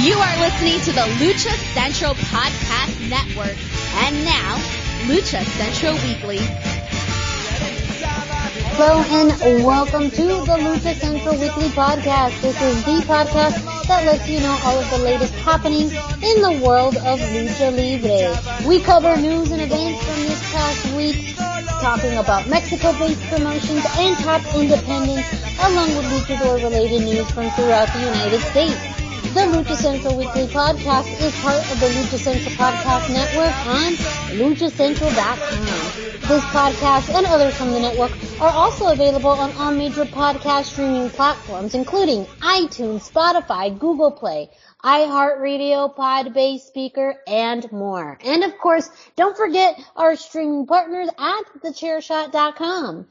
You are listening to the Lucha Central Podcast Network. And now, Lucha Central Weekly. Hello and welcome to the Lucha Central Weekly Podcast. This is the podcast that lets you know all of the latest happenings in the world of Lucha Libre. We cover news and events from this past week, talking about Mexico-based promotions and top independents, along with luchador related news from throughout the United States. The Lucha Central Weekly Podcast is part of the Lucha Central Podcast Network on luchacentral.com. This podcast and others from the network are also available on all major podcast streaming platforms, including iTunes, Spotify, Google Play, iHeartRadio, Podbean, Spreaker, and more. And of course, don't forget our streaming partners at thechairshot.com.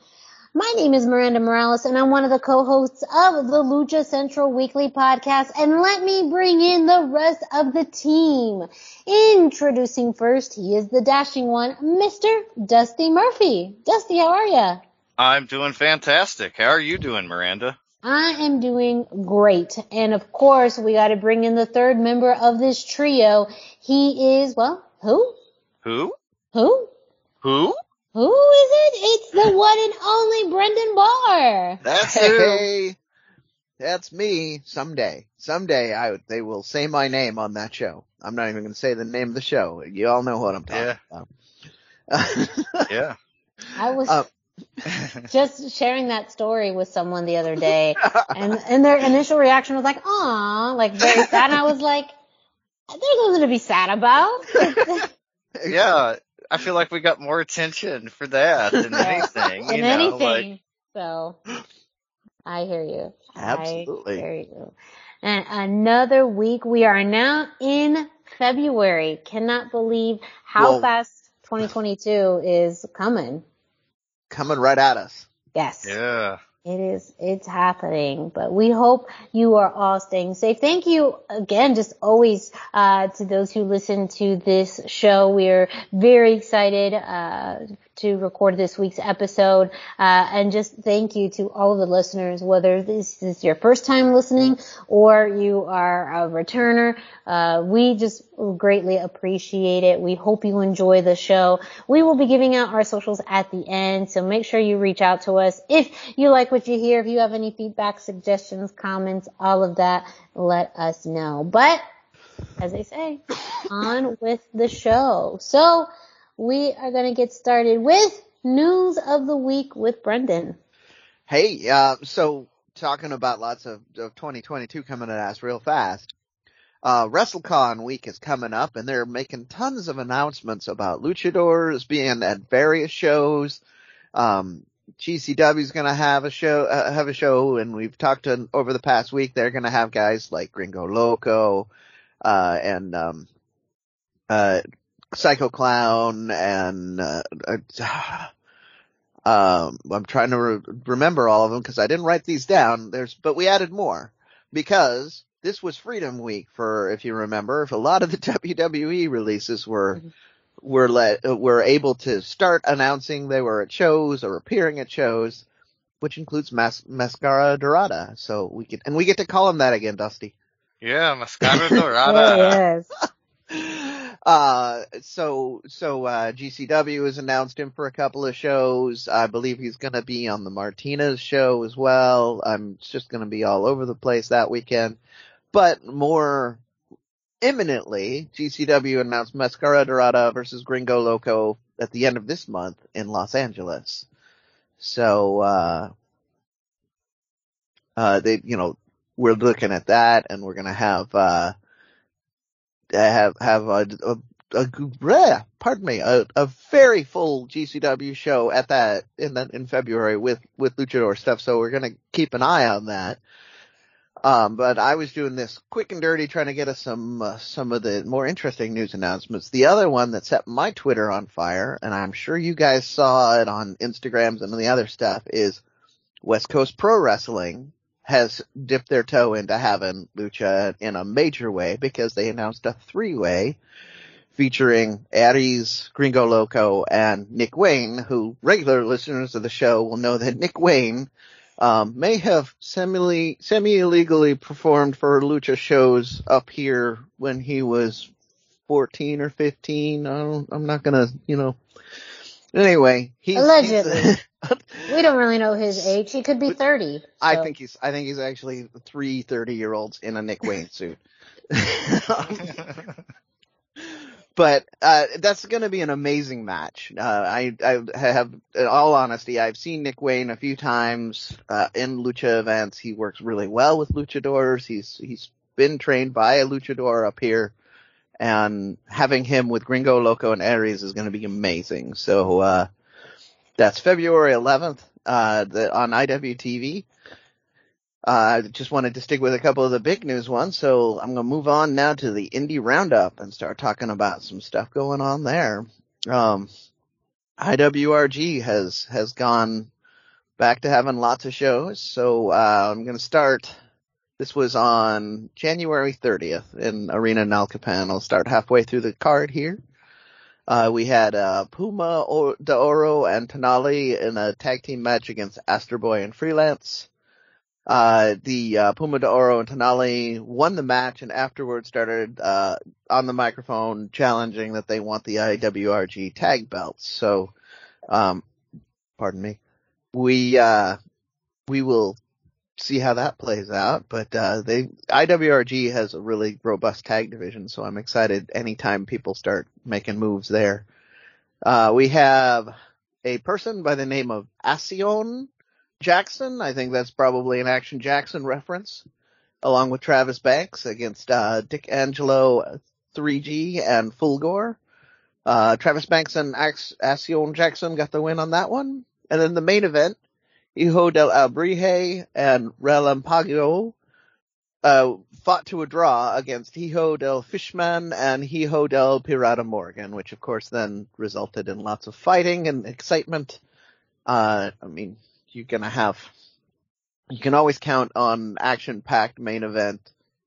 My name is Miranda Morales and I'm one of the co-hosts of the Lucha Central Weekly Podcast and let me bring in the rest of the team. Introducing first, he is the dashing one, Mr. Dusty Murphy. Dusty, how are ya? I'm doing fantastic. How are you doing, Miranda? I am doing great. And of course, we gotta bring in the third member of this trio. He is, well, who? Who? Who? Who? Who is it? It's the one and only Brendan Barr. That's who. That's me. Someday, someday, I they will say my name on that show. I'm not even going to say the name of the show. You all know what I'm talking Yeah. about. Yeah. I was Uh, just sharing that story with someone the other day and, and their initial reaction was like, aw, like very sad. And I was like, there's nothing to be sad about. Yeah. I feel like we got more attention for that than anything. Than you know, anything. Like, so I hear you. Absolutely. I hear you. And another week. We are now in February. Cannot believe how Well- fast 2022 is coming. Coming right at us. Yes. yeah. It is, it's happening, but we hope you are all staying safe. Thank you again, just always, uh, to those who listen to this show. We're very excited, uh, to record this week's episode, uh, and just thank you to all of the listeners, whether this is your first time listening or you are a returner. Uh, we just greatly appreciate it. We hope you enjoy the show. We will be giving out our socials at the end, so make sure you reach out to us if you like what you hear. If you have any feedback, suggestions, comments, all of that, let us know. But as they say, on with the show. So we are going to get started with news of the week with Brendan. Hey, uh, so talking about lots of, of 2022 coming at us real fast. Uh, WrestleCon week is coming up and they're making tons of announcements about luchadors being at various shows. Um, GCW is going to have a show, uh, have a show and we've talked to over the past week. They're going to have guys like Gringo Loco, uh, and, um, uh, Psycho Clown and, uh, uh, um, I'm trying to re- remember all of them because I didn't write these down. There's, but we added more because this was Freedom Week for, if you remember, if a lot of the WWE releases were, Mhm. were let, uh, were able to start announcing they were at shows or appearing at shows, which includes Mas- Mascara Dorada. So we get, and we get to call him that again, Dusty. Yeah. Mascara Dorada. yes. Uh, so, so, uh, GCW has announced him for a couple of shows. I believe he's gonna be on the Martinez show as well. I'm just gonna be all over the place that weekend. But more imminently, GCW announced Mascara Dorada versus Gringo Loco at the end of this month in Los Angeles. So, uh, uh, they, you know, we're looking at that and we're gonna have, uh, have have a, a, a bleh, pardon me a, a very full GCW show at that in the, in February with with luchador stuff. So we're gonna keep an eye on that. Um, but I was doing this quick and dirty trying to get us some, uh, some of the more interesting news announcements. The other one that set my Twitter on fire, and I'm sure you guys saw it on Instagrams and the other stuff, is West Coast Pro Wrestling has dipped their toe into having Lucha in a major way because they announced a three way featuring Aries, Gringo Loco, and Nick Wayne, who regular listeners of the show will know that Nick Wayne um, may have semi semi illegally performed for Lucha shows up here when he was 14 or 15. I don't, I'm not gonna, you know. Anyway, he's Allegedly. he's- We don't really know his age. He could be 30. I think he's I think he's actually three 30 year olds in a Nick Wayne suit. but uh that's going to be an amazing match. Uh I I have in all honesty I've seen Nick Wayne a few times uh in lucha events. He works really well with luchadors. He's he's been trained by a luchador up here and having him with Gringo Loco and Aries is going to be amazing. So uh that's February 11th uh the, on IWTV. Uh, I just wanted to stick with a couple of the big news ones, so I'm gonna move on now to the indie roundup and start talking about some stuff going on there. Um, IWRG has, has gone back to having lots of shows, so, uh, I'm gonna start, this was on January 30th in Arena Naucalpan. I'll start halfway through the card here. Uh, we had, uh, Puma o- de Oro and Tonali in a tag team match against Astor Boy and Freelance. Uh, the uh, Puma de Oro and Tonali won the match and afterwards started uh, on the microphone challenging that they want the IWRG tag belts. So, um, pardon me, we uh, we will see how that plays out. But uh, they IWRG has a really robust tag division, so I'm excited anytime people start making moves there. Uh, we have a person by the name of Asion Jackson. I think that's probably an Action Jackson reference, along with Travis Banks against uh, Dick Angelo 3G and Fulgore. Uh, Travis Banks and Asion Jackson got the win on that one. And then the main event, Hijo del Alebrije and Relampago uh, fought to a draw against Hijo del Fishman and Hijo del Pirata Morgan, which of course then resulted in lots of fighting and excitement. Uh, I mean, you're gonna have, you can always count on action-packed main event,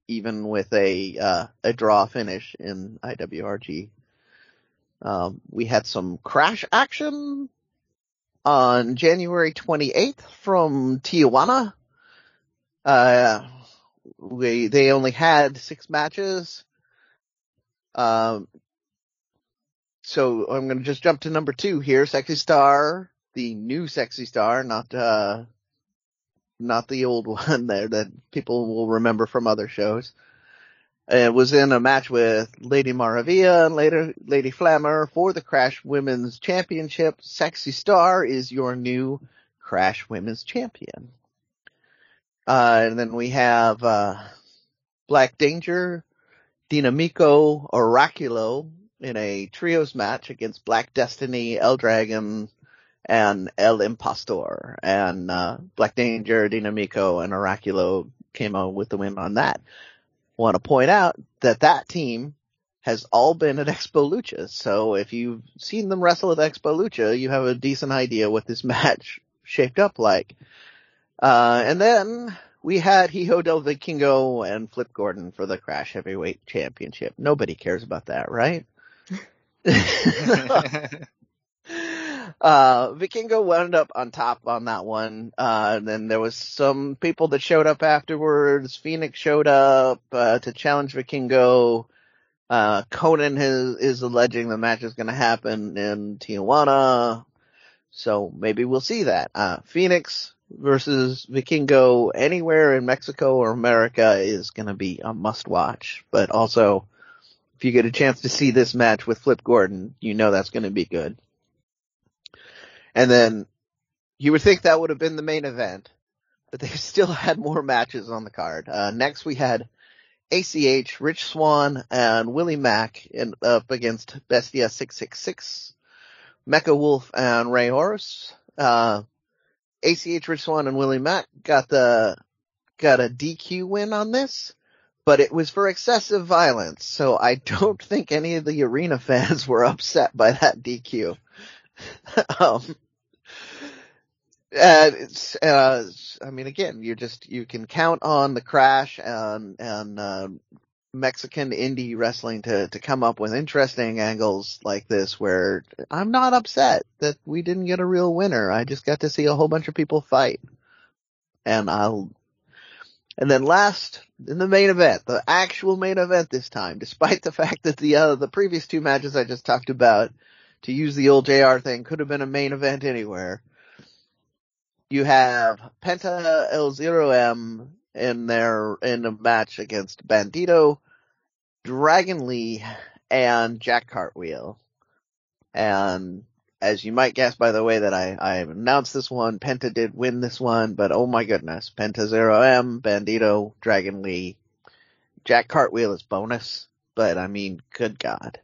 even with a, uh, a draw finish in IWRG. Um, we had some crash action on January 28th from Tijuana. Uh, we, they only had six matches. Um, so I'm gonna just jump to number two here, Sexy Star, the new Sexy Star, not, uh, not the old one there that people will remember from other shows. It was in a match with Lady Maravilla and later Lady Flammer for the Crash Women's Championship. Sexy Star is your new Crash Women's Champion. Uh, and then we have, uh, Black Danger, Dinamico Oraculo in a trios match against Black Destiny, El Dragon, and El Impostor. And, uh, Black Danger, Dinamico, and Oraculo came out with the win on that. Want to point out that that team has all been at Expo Lucha. So if you've seen them wrestle at Expo Lucha, you have a decent idea what this match shaped up like. Uh, and then we had Hijo del Vikingo and Flip Gordon for the Crash Heavyweight Championship. Nobody cares about that, right? uh, Vikingo wound up on top on that one. Uh, and then there was some people that showed up afterwards. Fenix showed up, uh, to challenge Vikingo. Uh, Konnan is, is alleging the match is gonna happen in Tijuana. So maybe we'll see that. Uh, Fenix versus Vikingo anywhere in Mexico or America is gonna be a must watch. But also, if you get a chance to see this match with Flip Gordon, you know that's gonna be good. And then you would think that would have been the main event, but they still had more matches on the card. Uh, next we had ACH, Rich Swann, and Willie Mack in, up against Bestia 666, Mecha Wolf, and Rey Horus. Uh, ACH, Rich Swann, and Willie Mack got the got a DQ win on this, but it was for excessive violence. So I don't think any of the arena fans were upset by that DQ. um, and it's, uh, I mean, again, you just, you can count on the crash and, and, uh, Mexican indie wrestling to, to come up with interesting angles like this where I'm not upset that we didn't get a real winner. I just got to see a whole bunch of people fight. And I'll, and then last in the main event, the actual main event this time, despite the fact that the, uh, the previous two matches I just talked about, to use the old JR thing, could have been a main event anywhere. You have Penta L0M in their in a match against Bandito, Dragon Lee, and Jack Cartwheel. And as you might guess by the way that I, I announced this one, Penta did win this one, but oh my goodness, Penta Zero M, Bandito, Dragon Lee, Jack Cartwheel is bonus, but I mean, good God.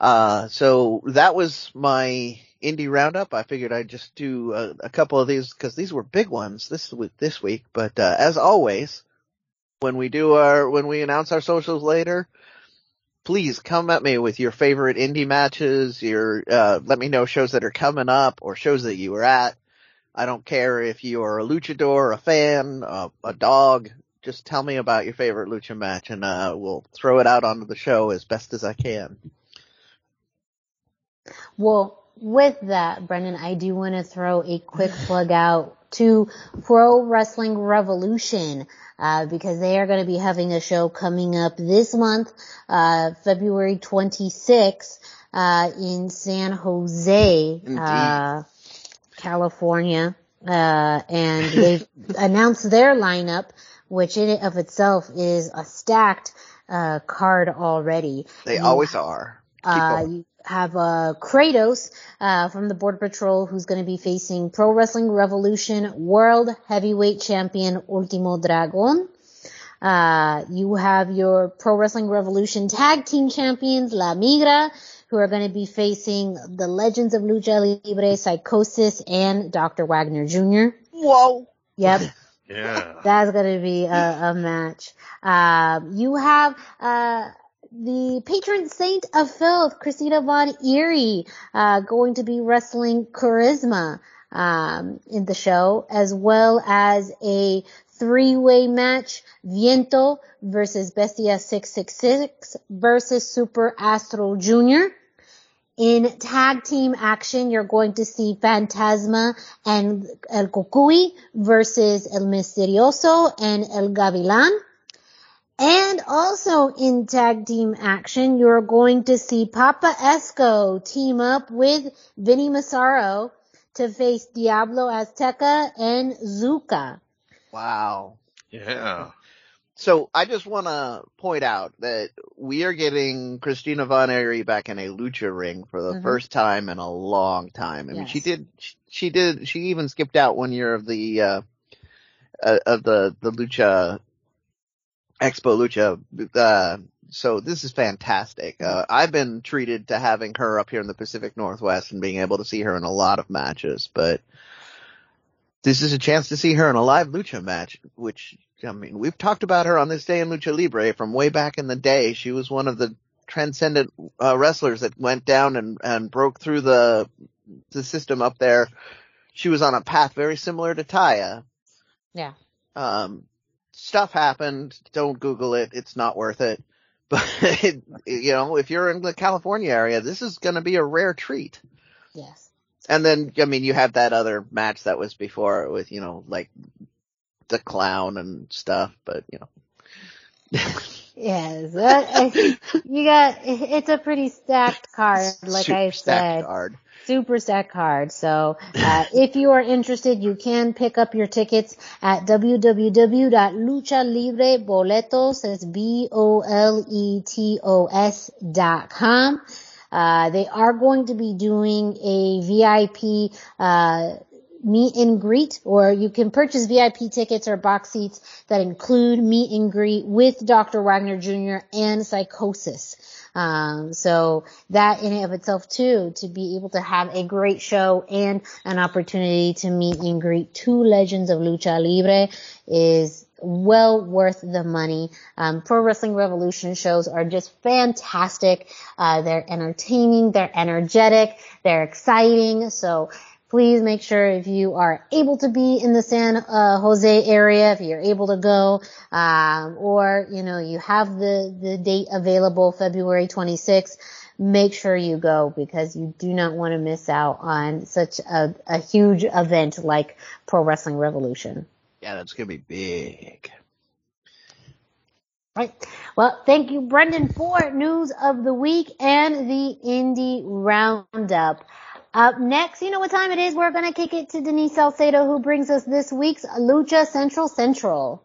Uh, so that was my indie roundup. I figured I'd just do a, a couple of these because these were big ones this this week. But uh, as always, when we do our when we announce our socials later, please come at me with your favorite indie matches. Your uh, let me know shows that are coming up or shows that you were at. I don't care if you are a luchador, a fan, uh, a dog. Just tell me about your favorite lucha match, and uh, we'll throw it out onto the show as best as I can. Well, with that, Brendan, I do want to throw a quick plug out to Pro Wrestling Revolution, uh, because they are going to be having a show coming up this month, uh, February 26th, uh, in San Jose, uh, California. Uh, and they've announced their lineup, which in and of itself is a stacked, uh, card already. They you, always are. Uh, you have uh, Kratos uh, from the Border Patrol, who's going to be facing Pro Wrestling Revolution World Heavyweight Champion Ultimo Dragon. Uh, you have your Pro Wrestling Revolution Tag Team Champions La Migra, who are going to be facing the Legends of Lucha Libre, Psychosis, and Dr. Wagner Jr. Whoa. Yep. yeah. That's going to be a, a match. Uh, you have, uh, the patron saint of filth, Christina Von Eerie, uh, going to be wrestling Charisma um, in the show, as well as a three-way match: Viento versus Bestia 666 versus Super Astro Jr. In tag team action, you're going to see Fantasma and El Cucuy versus El Misterioso and El Gavilan. And also in tag team action, you're going to see Papo Esco team up with Vinny Massaro to face Diablo Azteca and Zuka. Wow. Yeah. So I just want to point out that we are getting Christina Von Eerie back in a lucha ring for the mm-hmm. first time in a long time. I mean, yes. she did, she did, she even skipped out one year of the, uh, uh of the, the lucha Expo Lucha. Uh, so this is fantastic. Uh, I've been treated to having her up here in the Pacific Northwest and being able to see her in a lot of matches, but this is a chance to see her in a live lucha match, which, I mean, we've talked about her on this day in Lucha Libre from way back in the day. She was one of the transcendent uh, wrestlers that went down and, and broke through the, the system up there. She was on a path very similar to Taya. Yeah. Um, stuff happened. Don't Google it. It's not worth it. But, you know, if you're in the California area, this is going to be a rare treat. Yes. And then, I mean, you have that other match that was before with, you know, like the clown and stuff, but, you know. yes. Uh, you got, it's a pretty stacked card, like Super I said. Card super stacked card. So uh, if you are interested, you can pick up your tickets at www.luchalibreBoletos. That's B-O-L-E-T-O-S dot com. Uh, they are going to be doing a VIP, uh, meet and greet, or you can purchase VIP tickets or box seats that include meet and greet with Dr. Wagner Jr. and Psychosis. Um, so that in and of itself too, to be able to have a great show and an opportunity to meet and greet two legends of lucha libre is well worth the money. Um, Pro Wrestling Revolution shows are just fantastic. Uh, they're entertaining, they're energetic, they're exciting. So please make sure if you are able to be in the San uh, Jose area, if you're able to go, um, or you know you have the the date available, February 26th. Make sure you go because you do not want to miss out on such a, a huge event like Pro Wrestling Revolution. Yeah, that's gonna be big. Right. Well, thank you, Brendan, for news of the week and the indie roundup. Up next, you know what time it is? We're gonna kick it to Denise Salcedo, who brings us this week's Lucha Central Central.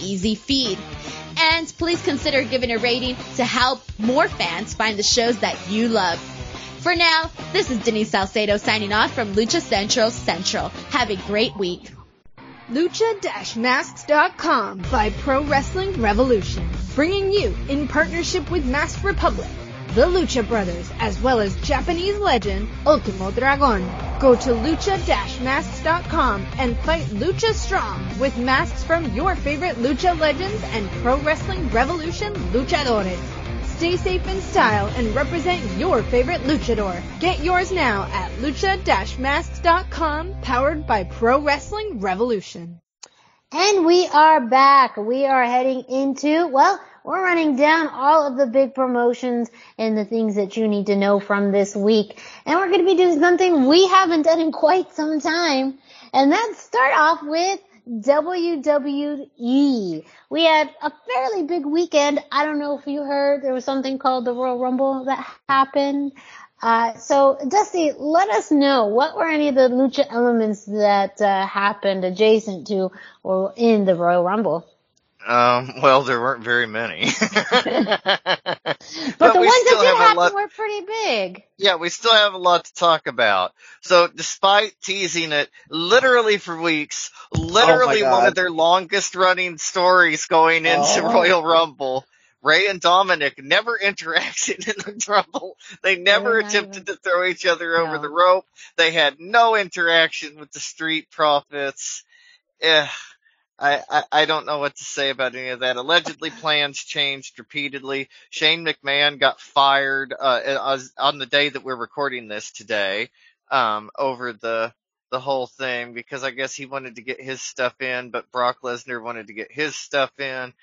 easy feed. And please consider giving a rating to help more fans find the shows that you love. For now, this is Denise Salcedo signing off from Lucha Central Central. Have a great week. Lucha-Masks.com by Pro Wrestling Revolution, bringing you in partnership with Mask Republic the Lucha Brothers, as well as Japanese legend Ultimo Dragon. Go to lucha-masks.com and fight Lucha Strong with masks from your favorite Lucha legends and Pro Wrestling Revolution luchadores. Stay safe in style and represent your favorite luchador. Get yours now at lucha-masks.com, powered by Pro Wrestling Revolution. And we are back. We are heading into, well, we're running down all of the big promotions and the things that you need to know from this week. And we're going to be doing something we haven't done in quite some time. And let's start off with WWE. We had a fairly big weekend. I don't know if you heard there was something called the Royal Rumble that happened. Uh, so Dusty, let us know what were any of the lucha elements that uh, happened adjacent to or in the Royal Rumble. Um, well, there weren't very many. But, the ones that did happen lot- were pretty big. Yeah, we still have a lot to talk about. So despite teasing it literally for weeks, literally one God. of their longest running stories going into Oh. Royal Rumble, Rey and Dominic never interacted in the Rumble. They never They're attempted even- to throw each other over the rope. They had no interaction with the Street Profits. Eh, I, I, don't know what to say about any of that. Allegedly plans changed repeatedly. Shane McMahon got fired, uh, on the day that we're recording this today, um, over the, the whole thing because I guess he wanted to get his stuff in, but Brock Lesnar wanted to get his stuff in.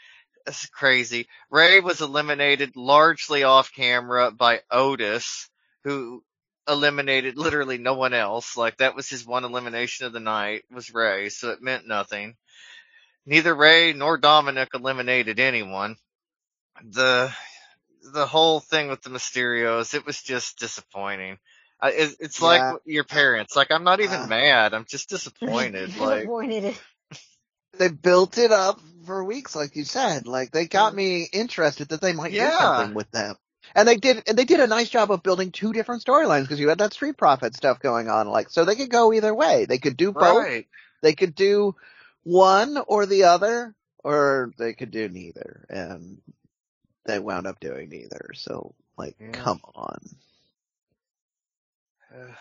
That's crazy. Rey was eliminated largely off camera by Otis, who eliminated literally no one else. Like that was his one elimination of the night was Rey, so it meant nothing. Neither Rey nor Dominic eliminated anyone. The the whole thing with the Mysterios, it was just disappointing. I, it, it's Yeah. like your parents. Like I'm not even Uh. mad. I'm just disappointed. like They built it up for weeks, like you said. Like they got me interested that they might do something with them. And they did, and they did a nice job of building two different storylines because you had that Street Profit stuff going on. Like, so they could go either way. They could do both. right. They could do one or the other, or they could do neither. And they wound up doing neither. So, like, Yeah. come on. Uh,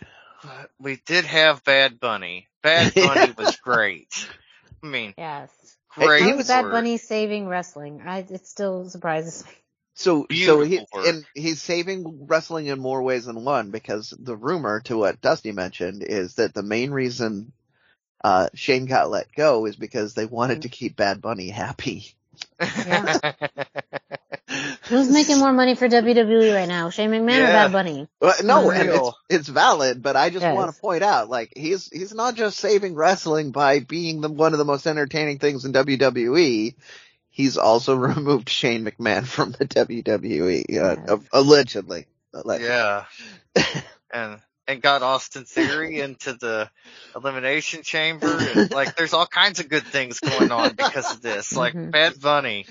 but we did have Bad Bunny. Bad Bunny was great. I mean, Yes. great. he How was- Bad work. Bunny saving wrestling? I, it still surprises me. So, so he, work. and he's saving wrestling in more ways than one because the rumor to what Dusty mentioned is that the main reason, uh, Shane got let go is because they wanted to keep Bad Bunny happy. Who's making more money for WWE right now? Shane McMahon or Bad Bunny? Well, no, and it's, it's valid, but I just Yes. want to point out, like, he's, he's not just saving wrestling by being the, one of the most entertaining things in WWE. He's also removed Shane McMahon from the WWE, uh, Yes. allegedly. allegedly. yeah. And and got Austin Theory into the elimination chamber and like there's all kinds of good things going on because of this. Like Mhm. Bad Bunny,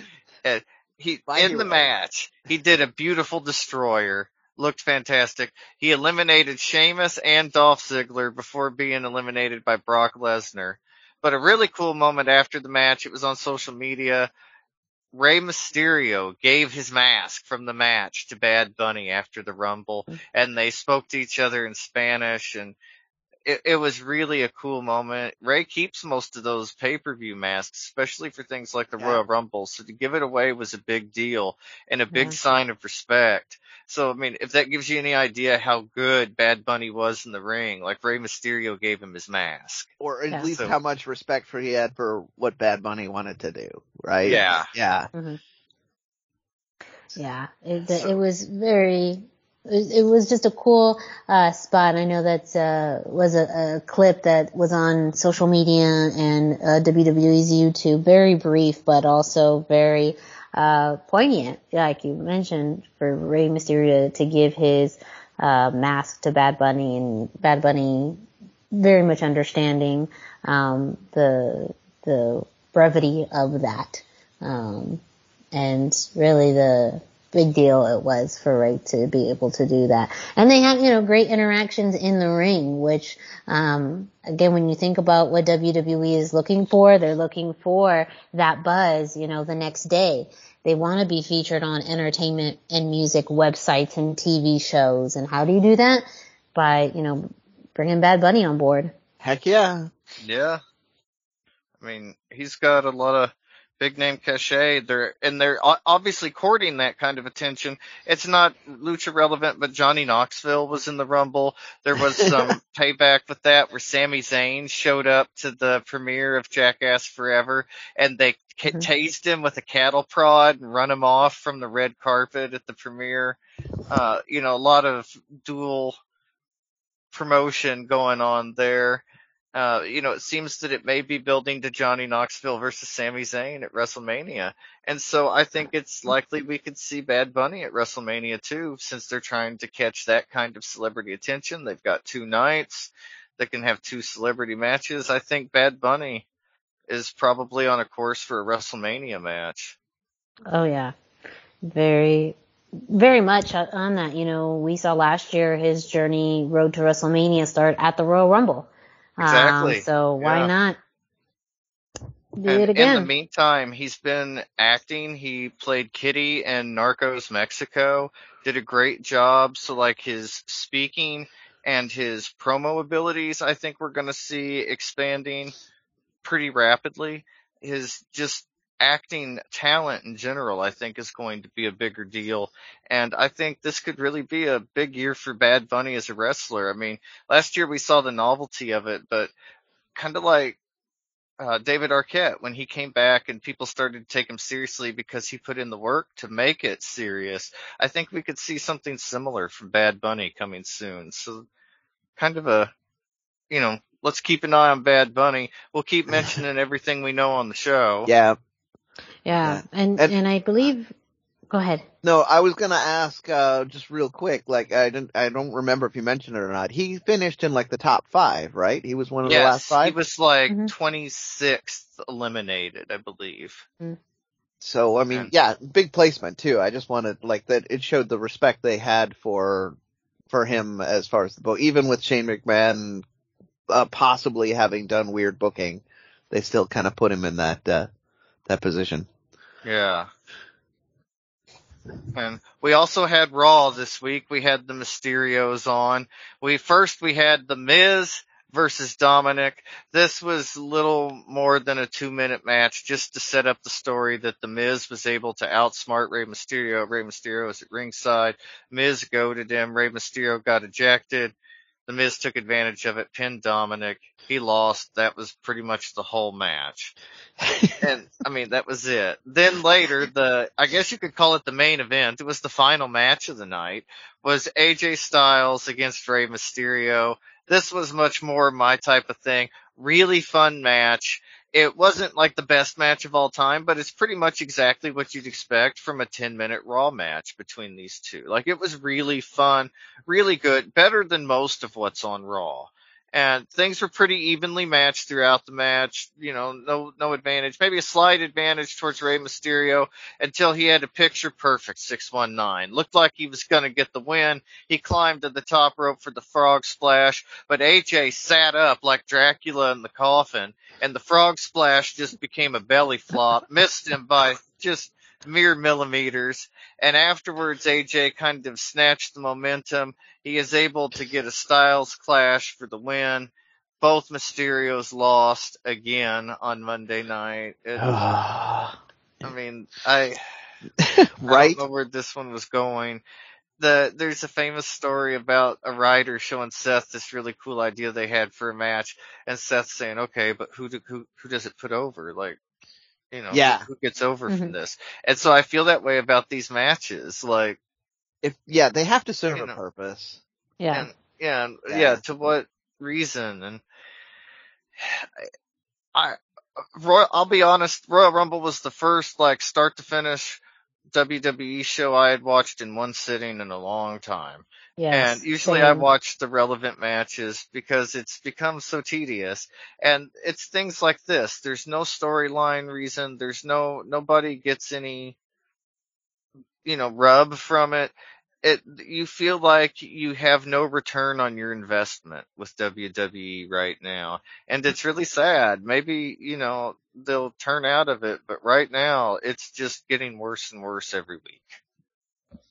uh, he My in the match, he did a beautiful destroyer. Looked fantastic. He eliminated Sheamus and Dolph Ziggler before being eliminated by Brock Lesnar. But a really cool moment after the match, it was on social media. Rey Mysterio gave his mask from the match to Bad Bunny after the Rumble, mm. and they spoke to each other in Spanish, and it, it was really a cool moment. Rey keeps most of those pay-per-view masks, especially for things like the Yeah. Royal Rumble, so to give it away was a big deal and a big Yeah. sign of respect. So, I mean, if that gives you any idea how good Bad Bunny was in the ring, like Rey Mysterio gave him his mask. Or at Yeah. least So- how much respect for he had for what Bad Bunny wanted to do, right? Yeah. Yeah. Mm-hmm. Yeah, it, So- it was very, it, was just a cool uh, spot. I know that uh, was a, a clip that was on social media and uh, WWE's YouTube. Very brief, but also very uh, poignant, like you mentioned, for Rey Mysterio to give his uh, mask to Bad Bunny and Bad Bunny very much understanding um, the the brevity of that. Um, and really the big deal it was for Rey to be able to do that. And they had, you know, great interactions in the ring, which, um, again, when you think about what WWE is looking for, they're looking for that buzz, you know, the next day. They want to be featured on entertainment and music websites and TV shows. And how do you do that? By, you know, bringing Bad Bunny on board. Heck yeah. Yeah. I mean, he's got a lot of big name cachet. They're, and they're obviously courting that kind of attention. It's not lucha relevant, but Johnny Knoxville was in the Rumble. There was some payback with that where Sami Zayn showed up to the premiere of Jackass Forever and they Mhm. tased him with a cattle prod and run him off from the red carpet at the premiere. Uh, you know, a lot of dual promotion going on there. Uh, you know, it seems that it may be building to Johnny Knoxville versus Sami Zayn at WrestleMania. And so I think it's likely we could see Bad Bunny at WrestleMania too, since they're trying to catch that kind of celebrity attention. They've got two nights. They can have two celebrity matches. I think Bad Bunny is probably on a course for a WrestleMania match. Oh yeah, very, very much on that. You know, we saw last year his journey road to WrestleMania start at the Royal Rumble. Exactly. Um, so why Yeah. not do And it again? In the meantime, he's been acting. He played Kitty in Narcos Mexico. Did a great job. So like his speaking and his promo abilities, I think we're going to see expanding pretty rapidly. His just acting talent in general, I think is going to be a bigger deal. And I think this could really be a big year for Bad Bunny as a wrestler. I mean, last year we saw the novelty of it, but kind of like uh, David Arquette when he came back and people started to take him seriously because he put in the work to make it serious. I think we could see something similar from Bad Bunny coming soon. So kind of a, you know, let's keep an eye on Bad Bunny. We'll keep mentioning everything we know on the show. Yeah. Yeah, Yeah. and And- and I believe. Go ahead. No, I was gonna ask, uh, just real quick, like, I didn't, I don't remember if you mentioned it or not. He finished in like the top five, right? He was one of the last five. he was like Mhm. 26th eliminated, I believe. So I mean, And- yeah, big placement too. I just wanted like that. It showed the respect they had for for him as far as the book, even with Shane McMahon uh, possibly having done weird booking, they still kind of put him in that uh, that position. Yeah. And we also had Raw this week. We had the Mysterios on. We first we had the Miz versus Dominic. This was little more than a two minute match just to set up the story that the Miz was able to outsmart Rey Mysterio. Rey Mysterio was at ringside. Miz goaded him. Rey Mysterio got ejected. The Miz took advantage of it, pinned Dominic. He lost. That was pretty much the whole match and I mean that was it. Then later, the I guess you could call it the main event. It was the final match of the night. Was AJ Styles against Rey Mysterio. This was much more my type of thing. Really fun match. It wasn't like the best match of all time, but it's pretty much exactly what you'd expect from a 10 minute Raw match between these two. Like it was really fun, really good, better than most of what's on Raw and things were pretty evenly matched throughout the match. You know, no no advantage, maybe a slight advantage towards Rey Mysterio until he had a picture perfect 619. Looked like he was going to get the win. He climbed to the top rope for the frog splash, but AJ sat up like Dracula in the coffin, and the frog splash just became a belly flop. Missed him by just mere millimeters. And afterwards, AJ kind of snatched the momentum. He is able to get a Styles clash for the win. Both Mysterios lost again on Monday night. It, I mean, I, I right? don't know where this one was going. The there's a famous story about a writer showing Seth this really cool idea they had for a match, and Seth saying, "Okay, but who do, who who does it put over? Like, you know, Yeah. who gets over from Mhm. this?" And so I feel that way about these matches. Like, If yeah, they have to serve You a know. purpose. Yeah. and yeah, and, Yeah. yeah, to what reason? And I, Royal, I'll be honest, Royal Rumble was the first like start to finish WWE show I had watched in one sitting in a long time. Yes. and usually I watch the relevant matches because it's become so tedious. And it's things like this. There's no storyline reason. There's no, nobody gets any, you know, rub from it. It, you feel like you have no return on your investment with WWE right now. And it's really sad. Maybe, you know, they'll turn out of it, but right now it's just getting worse and worse every week.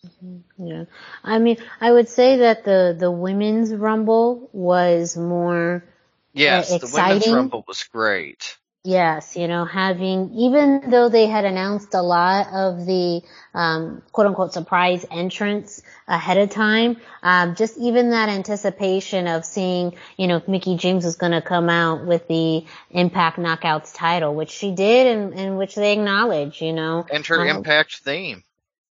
Mm-hmm. Yeah. I mean, I would say that the, the women's rumble was more, uh, Yes, the women's rumble was great. Yes, you know, having, even though they had announced a lot of the, um, quote unquote surprise entrance ahead of time, um, just even that anticipation of seeing, you know, if Mickie James was going to come out with the Impact Knockouts title, which she did and, and which they acknowledge, you know. And her Um, impact theme.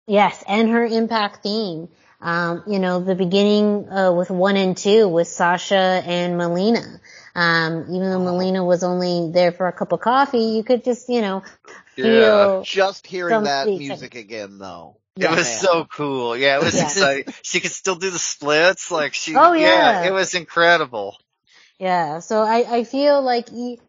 Yes, and her impact theme. Um, you know, the beginning uh, with one and two with Sasha and Melina. Um, even though Melina was only there for a cup of coffee, you could just, you know, feel. Just hearing that Something- music again though. It was man. so cool. Yeah, it was Yeah. exciting. She could still do the splits. Like she, Oh, yeah. it was incredible. Yeah, so I, I feel like e-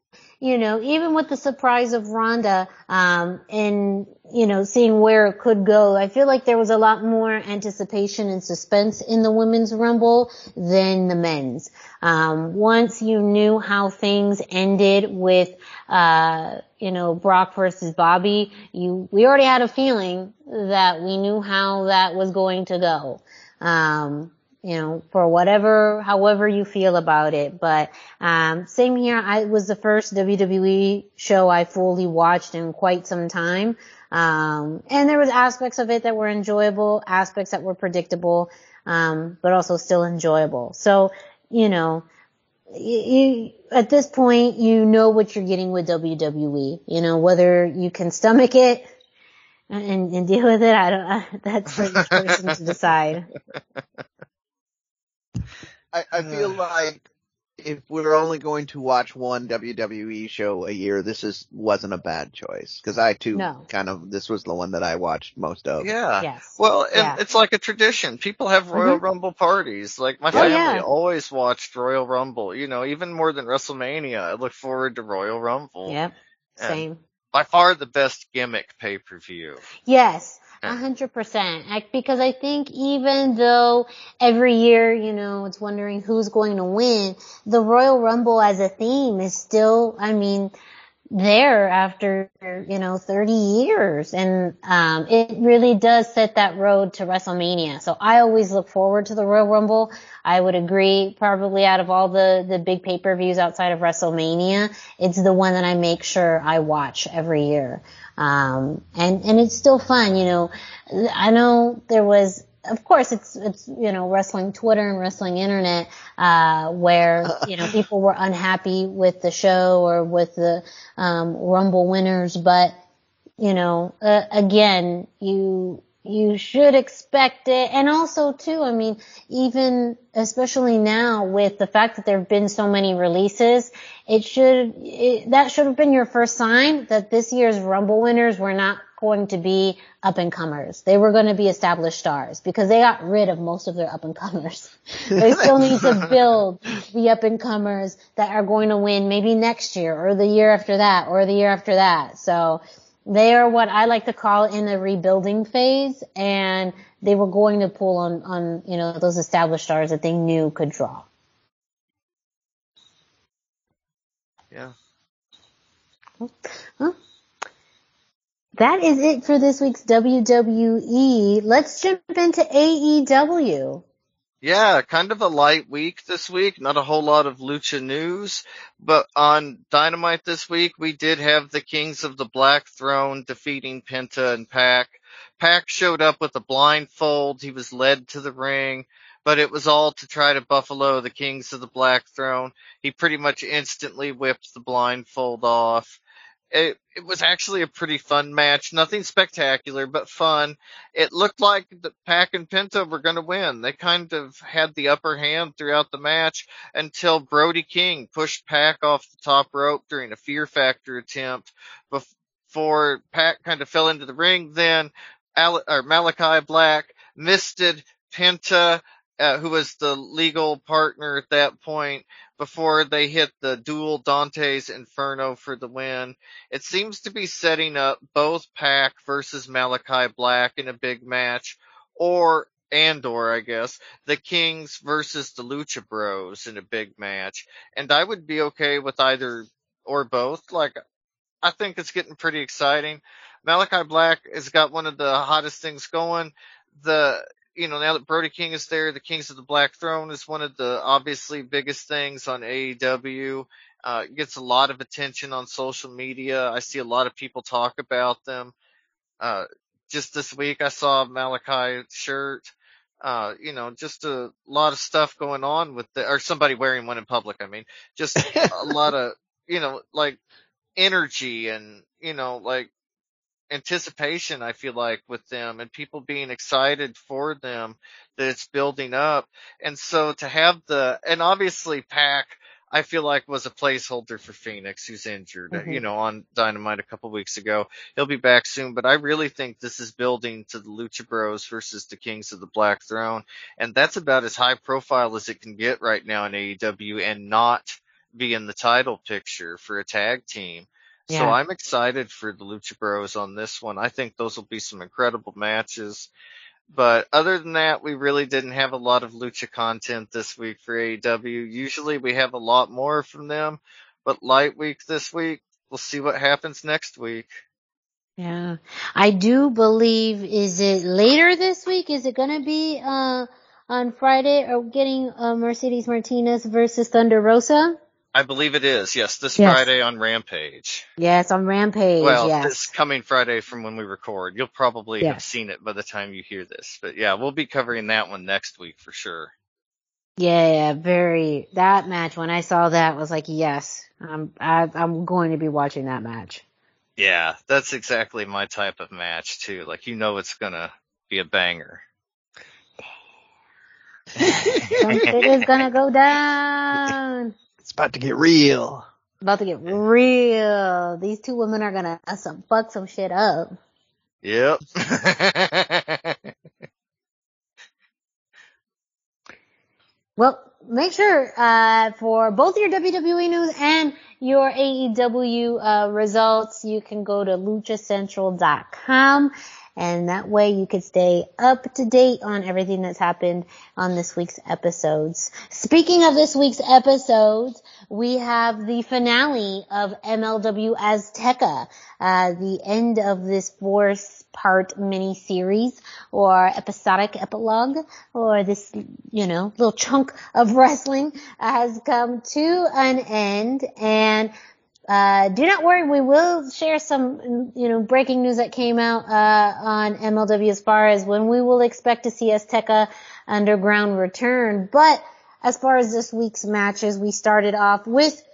you know, even with the surprise of Ronda, um, and, you know, seeing where it could go, I feel like there was a lot more anticipation and suspense in the women's rumble than the men's. Um, once you knew how things ended with, uh, you know, Brock versus Bobby, you, we already had a feeling that we knew how that was going to go. Um, you know, for whatever, however you feel about it. But, um, same here. I was the first WWE show I fully watched in quite some time. Um, and there was aspects of it that were enjoyable, aspects that were predictable, um, but also still enjoyable. So, you know, you, at this point, you know what you're getting with WWE. You know, whether you can stomach it and, and deal with it, I don't, that's for each person to decide. I, I feel like if we're only going to watch one WWE show a year, this is wasn't a bad choice because I too No. kind of this was the one that I watched most of. Yeah. Yes. Well, and Yeah. it's like a tradition. People have Royal Mhm. Rumble parties. Like my Oh, family yeah. always watched Royal Rumble. You know, even more than WrestleMania, I look forward to Royal Rumble. Yep. And Same. By far the best gimmick pay per view. Yes, Yeah. A hundred percent. Because I think even though every year, you know, it's wondering who's going to win, the Royal Rumble as a theme is still, I mean, there after, you know, 30 years. And, um, it really does set that road to WrestleMania. So I always look forward to the Royal Rumble. I would agree probably out of all the, the big pay-per-views outside of WrestleMania, it's the one that I make sure I watch every year. Um, and, and it's still fun, you know. I know there was, of course it's, it's, you know, wrestling Twitter and wrestling internet, uh, where, you know, people were unhappy with the show or with the, um, Rumble winners, but, you know, uh, again, you, you should expect it. And also too, I mean, even, especially now with the fact that there have been so many releases, it should, it, that should have been your first sign that this year's Rumble winners were not going to be up and comers. They were going to be established stars because they got rid of most of their up and comers. they still need to build the up and comers that are going to win maybe next year or the year after that or the year after that. So they are what I like to call in the rebuilding phase and they were going to pull on, on, you know, those established stars that they knew could draw. Yeah. That is it for this week's WWE. Let's jump into AEW. Yeah, kind of a light week this week. Not a whole lot of lucha news, but on Dynamite this week, we did have the Kings of the Black Throne defeating Penta and Pac. Pac showed up with a blindfold. He was led to the ring, but it was all to try to buffalo the Kings of the Black Throne. He pretty much instantly whipped the blindfold off. It, it was actually a pretty fun match. Nothing spectacular, but fun. It looked like the Pac and Penta were going to win. They kind of had the upper hand throughout the match until Brody King pushed Pac off the top rope during a Fear Factor attempt before Pac kind of fell into the ring. Then Al- or Malachi Black misted Penta, uh, who was the legal partner at that point, before they hit the dual Dante's Inferno for the win. It seems to be setting up both Pac versus Malachi Black in a big match, or Andor, I guess, the Kings versus the Lucha Bros in a big match. And I would be okay with either or both. Like, I think it's getting pretty exciting. Malachi Black has got one of the hottest things going. The you know, now that Brody King is there, the Kings of the Black Throne is one of the obviously biggest things on AEW. Uh, gets a lot of attention on social media. I see a lot of people talk about them. Uh, just this week I saw Malachi shirt. Uh, you know, just a lot of stuff going on with the, or somebody wearing one in public. I mean, just a lot of, you know, like energy and, you know, like anticipation, I feel like, with them and people being excited for them that it's building up. And so to have the, and obviously Pac, I feel like was a placeholder for Fenix who's injured, Mhm. you know, on Dynamite a couple weeks ago. He'll be back soon, but I really think this is building to the Lucha Bros versus the Kings of the Black Throne. And that's about as high profile as it can get right now in AEW and not be in the title picture for a tag team. So I'm excited for the Lucha Bros on this one. I think those will be some incredible matches. But other than that, we really didn't have a lot of Lucha content this week for AEW. Usually we have a lot more from them, but light week this week. We'll see what happens next week. Yeah. I do believe, is it later this week? Is it gonna be, uh, on Friday or getting, uh, Mercedes Martinez versus Thunder Rosa? I believe it is. Yes, this Yes. Friday on Rampage. Yes, on Rampage, Well, yes. this coming Friday from when we record. You'll probably have seen it by the time you hear this. But yeah, we'll be covering that one next week for sure. Yeah, very, that match, when I saw that was like, yes, I'm, I, I'm going to be watching that match. Yeah, that's exactly my type of match too. Like you know it's gonna be a banger. Something is gonna go down. It's about to get real. About to get real. These two women are gonna some fuck some shit up. Yep. Well, make sure uh, for both your WWE news and your AEW uh, results, you can go to luchacentral.com and that way you could stay up to date on everything that's happened on this week's episodes. Speaking of this week's episodes, we have the finale of MLW Azteca, uh, the end of this fourth part mini series or episodic epilogue or this, you know, little chunk of wrestling has come to an end and uh, do not worry, we will share some, you know, breaking news that came out, uh, on MLW as far as when we will expect to see Azteca Underground return. But as far as this week's matches, we started off with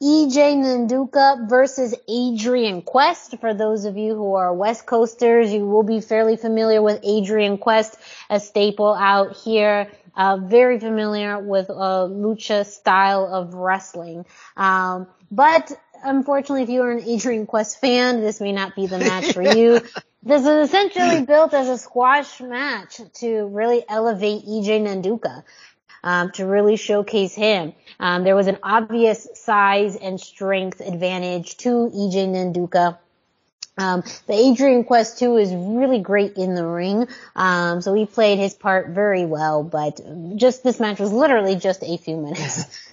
EJ Nanduka versus Adrian Quest. For those of you who are West Coasters, you will be fairly familiar with Adrian Quest, a staple out here. Uh, very familiar with uh, lucha style of wrestling. Um, but unfortunately, if you are an Adrian Quest fan, this may not be the match for you. This is essentially built as a squash match to really elevate EJ Nanduka um, to really showcase him. Um, there was an obvious size and strength advantage to EJ Nanduka. Um, the Adrian Quest too is really great in the ring. Um, so he played his part very well, but just this match was literally just a few minutes.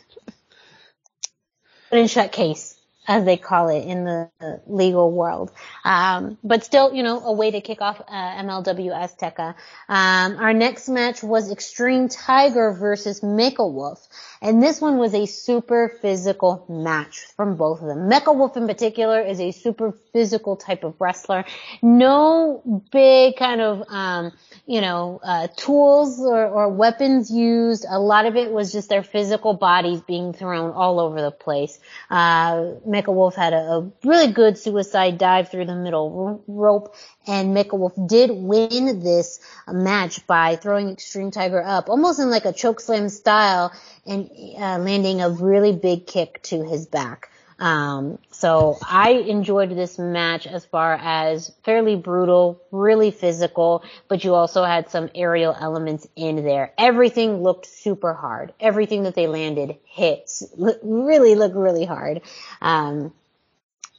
But in shut case, as they call it in the legal world. Um, but still, you know, a way to kick off uh, MLW Azteca. Um, our next match was Extreme Tiger versus Mecha Wolf. And this one was a super physical match from both of them. Mecha Wolf in particular is a super physical type of wrestler. No big kind of, um, you know, uh, tools or, or weapons used. A lot of it was just their physical bodies being thrown all over the place. Uh, Mecha Wolf had a, a really good suicide dive through the middle ro- rope, and Mecha Wolf did win this match by throwing Extreme Tiger up, almost in like a chokeslam style, and uh, landing a really big kick to his back. Um, so I enjoyed this match as far as fairly brutal, really physical, but you also had some aerial elements in there. Everything looked super hard. Everything that they landed hits really looked really hard. Um,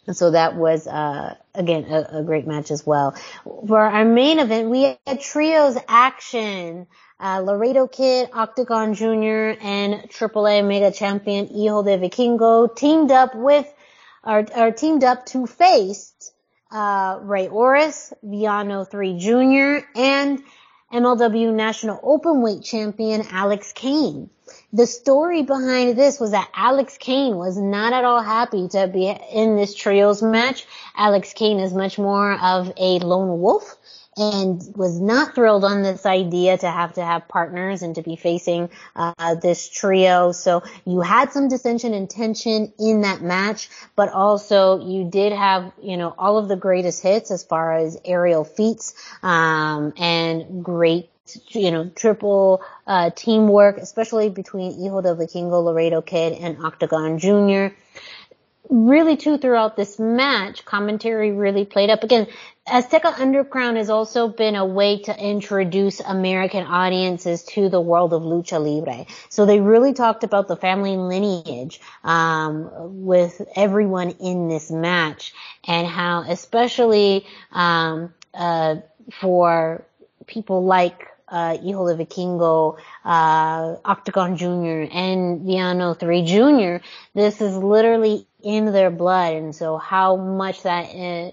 and so that was, uh, again, a, a, great match as well. For our main event, we had trios action. Uh, Laredo Kid, Octagon Jr., and AAA Mega Champion Hijo de Vikingo teamed up with, are, are teamed up to face, uh, Rey Horus, Villano 3 Jr., and MLW National Openweight Champion Alex Kane. The story behind this was that Alex Kane was not at all happy to be in this trios match. Alex Kane is much more of a lone wolf and was not thrilled on this idea to have to have partners and to be facing uh, this trio. So you had some dissension and tension in that match, but also you did have, you know, all of the greatest hits as far as aerial feats um, and great you know, triple uh, teamwork, especially between Hijo del Vikingo, Laredo Kid, and Octagon Jr. really too throughout this match, commentary really played up. Again, Azteca Underground has also been a way to introduce American audiences to the world of lucha libre. So they really talked about the family lineage um, with everyone in this match, and how, especially um, uh, for people like uh, Hijo de Vikingo, uh, Octagon Jr. and Villano 3 Jr. This is literally in their blood. And so how much that uh,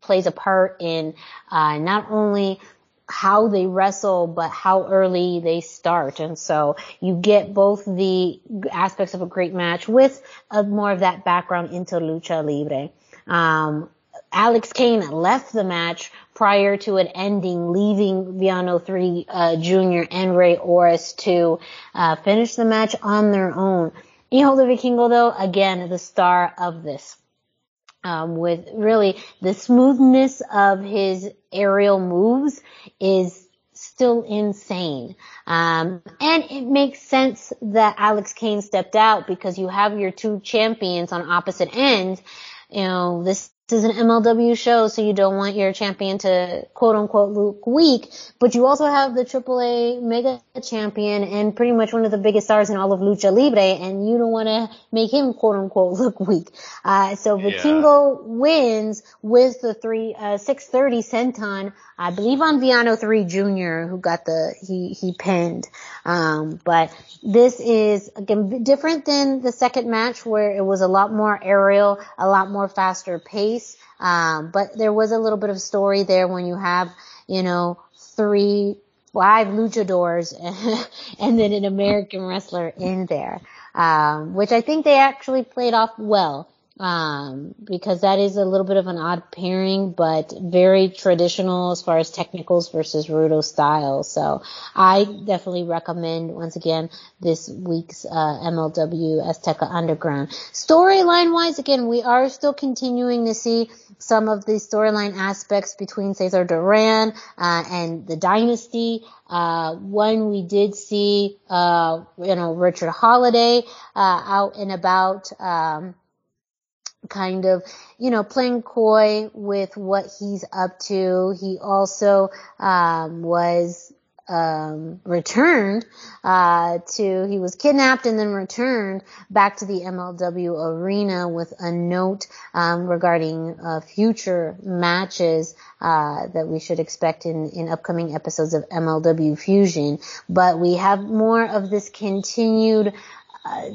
plays a part in, uh, not only how they wrestle, but how early they start. And so you get both the aspects of a great match with a, more of that background into lucha libre. Um, Alex Kane left the match prior to it ending, leaving Villano 3 uh, Jr. and Rey Horus to uh, finish the match on their own. De Vikingo, though, again, the star of this. Um, with really the smoothness of his aerial moves is still insane. Um, and it makes sense that Alex Kane stepped out because you have your two champions on opposite ends. You know, this this is an MLW show, so you don't want your champion to quote unquote look weak, but you also have the AAA mega champion and pretty much one of the biggest stars in all of Lucha Libre, and you don't want to make him quote unquote look weak. Uh, so Vikingo yeah. wins with the three, uh, 630 senton, I believe on Villano 3 Jr., who got the, he, he pinned. Um, but this is again different than the second match where it was a lot more aerial, a lot more faster pace. Um, but there was a little bit of story there when you have, you know, three, five luchadors and then an American wrestler in there. Um, which I think they actually played off well um, because that is a little bit of an odd pairing, but very traditional as far as technicals versus Rudo style. So I definitely recommend once again this week's uh, MLW Azteca Underground. Storyline wise, again, we are still continuing to see some of the storyline aspects between Cesar Duran uh, and the Dynasty. Uh, one we did see, uh, you know, Richard Holliday uh, out and about. Um, kind of, you know, playing coy with what he's up to. He also um, was um, returned uh, to he was kidnapped and then returned back to the MLW arena with a note um, regarding uh, future matches uh, that we should expect in in upcoming episodes of MLW Fusion. But we have more of this continued uh,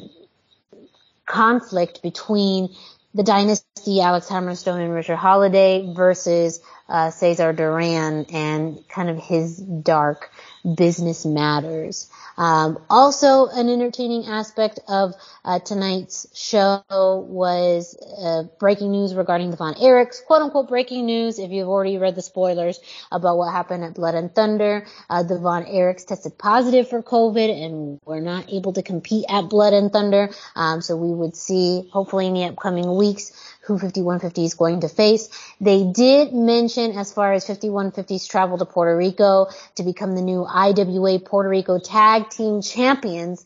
conflict between the dynasty, Alex Hammerstone and Richard Holliday versus uh, Cesar Duran and kind of his dark business matters. Um, also, an entertaining aspect of uh, tonight's show was uh, breaking news regarding the Von Erichs, quote unquote breaking news. If you've already read the spoilers about what happened at Blood and Thunder, uh, the Von Erichs tested positive for COVID and were not able to compete at Blood and Thunder. Um, so we would see, hopefully in the upcoming weeks, who 5150 is going to face. They did mention as far as 5150's travel to Puerto Rico to become the new IWA Puerto Rico Tag Team Champions.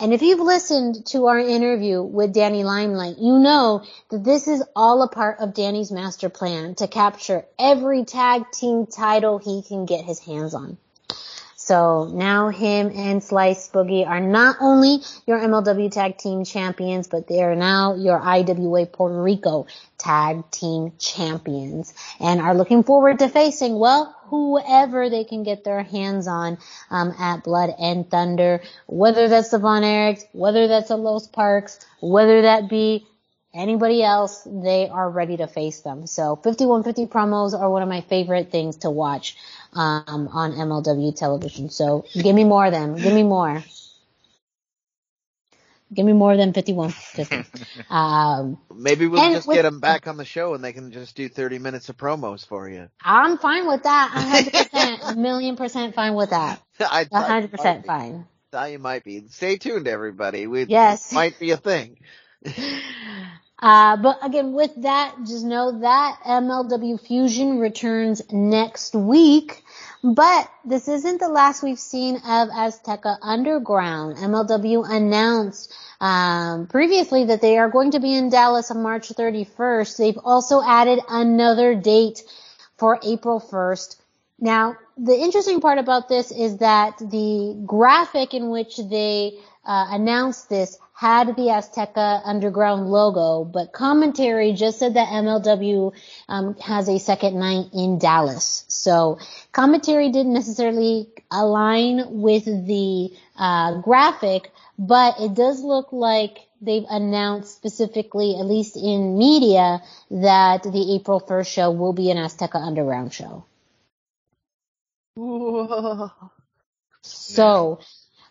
And if you've listened to our interview with Danny Limelight, you know that this is all a part of Danny's master plan to capture every tag team title he can get his hands on. So now him and Slice Boogie are not only your MLW Tag Team Champions, but they are now your IWA Puerto Rico Tag Team Champions and are looking forward to facing, well, whoever they can get their hands on um, at Blood and Thunder, whether that's the Von Erichs, whether that's the Los Parks, whether that be anybody else, they are ready to face them. So 5150 promos are one of my favorite things to watch um, on MLW television. So give me more of them. Give me more. Give me more than 51. um, Maybe we'll just with, get them back on the show and they can just do 30 minutes of promos for you. I'm fine with that. 100%, a million percent fine with that. I, 100% fine. Thought you might be. Stay tuned, everybody. We, yes. Might be a thing. Uh, but again, with that, just know that MLW Fusion returns next week But this isn't the last we've seen of Azteca Underground. MLW announced um, previously that they are going to be in Dallas on March 31st. They've also added another date for April 1st. Now, the interesting part about this is that the graphic in which they uh, announced this had the Azteca Underground logo, but commentary just said that MLW um, has a second night in Dallas. So commentary didn't necessarily align with the uh, graphic, but it does look like they've announced specifically, at least in media, that the April 1st show will be an Azteca Underground show. Whoa. So,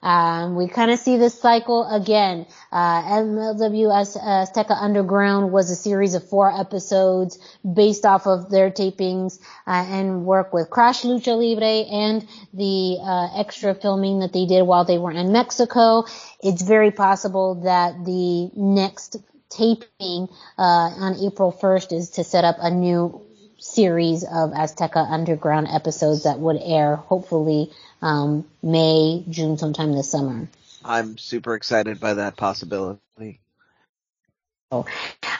um, we kind of see this cycle again. Uh, MLW Azteca Underground was a series of four episodes based off of their tapings uh, and work with Crash Lucha Libre and the uh, extra filming that they did while they were in Mexico. It's very possible that the next taping uh, on April 1st is to set up a new series of Azteca Underground episodes that would air hopefully um, May, June, sometime this summer. I'm super excited by that possibility. So,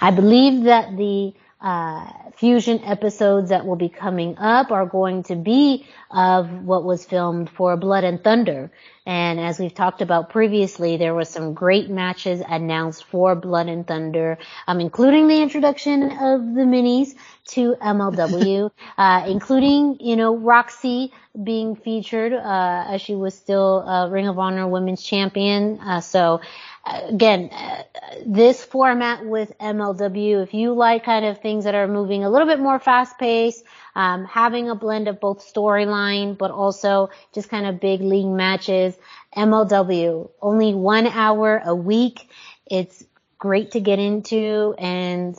I believe that the uh, fusion episodes that will be coming up are going to be of what was filmed for Blood and Thunder. And as we've talked about previously, there were some great matches announced for Blood and Thunder, um, including the introduction of the minis to MLW, uh, including, you know, Roxy being featured, uh, as she was still, uh, Ring of Honor Women's Champion. Uh, so, again, uh, this format with MLW, if you like kind of things that are moving a little bit more fast paced, um, having a blend of both storyline, but also just kind of big league matches, MLW, only one hour a week. It's great to get into and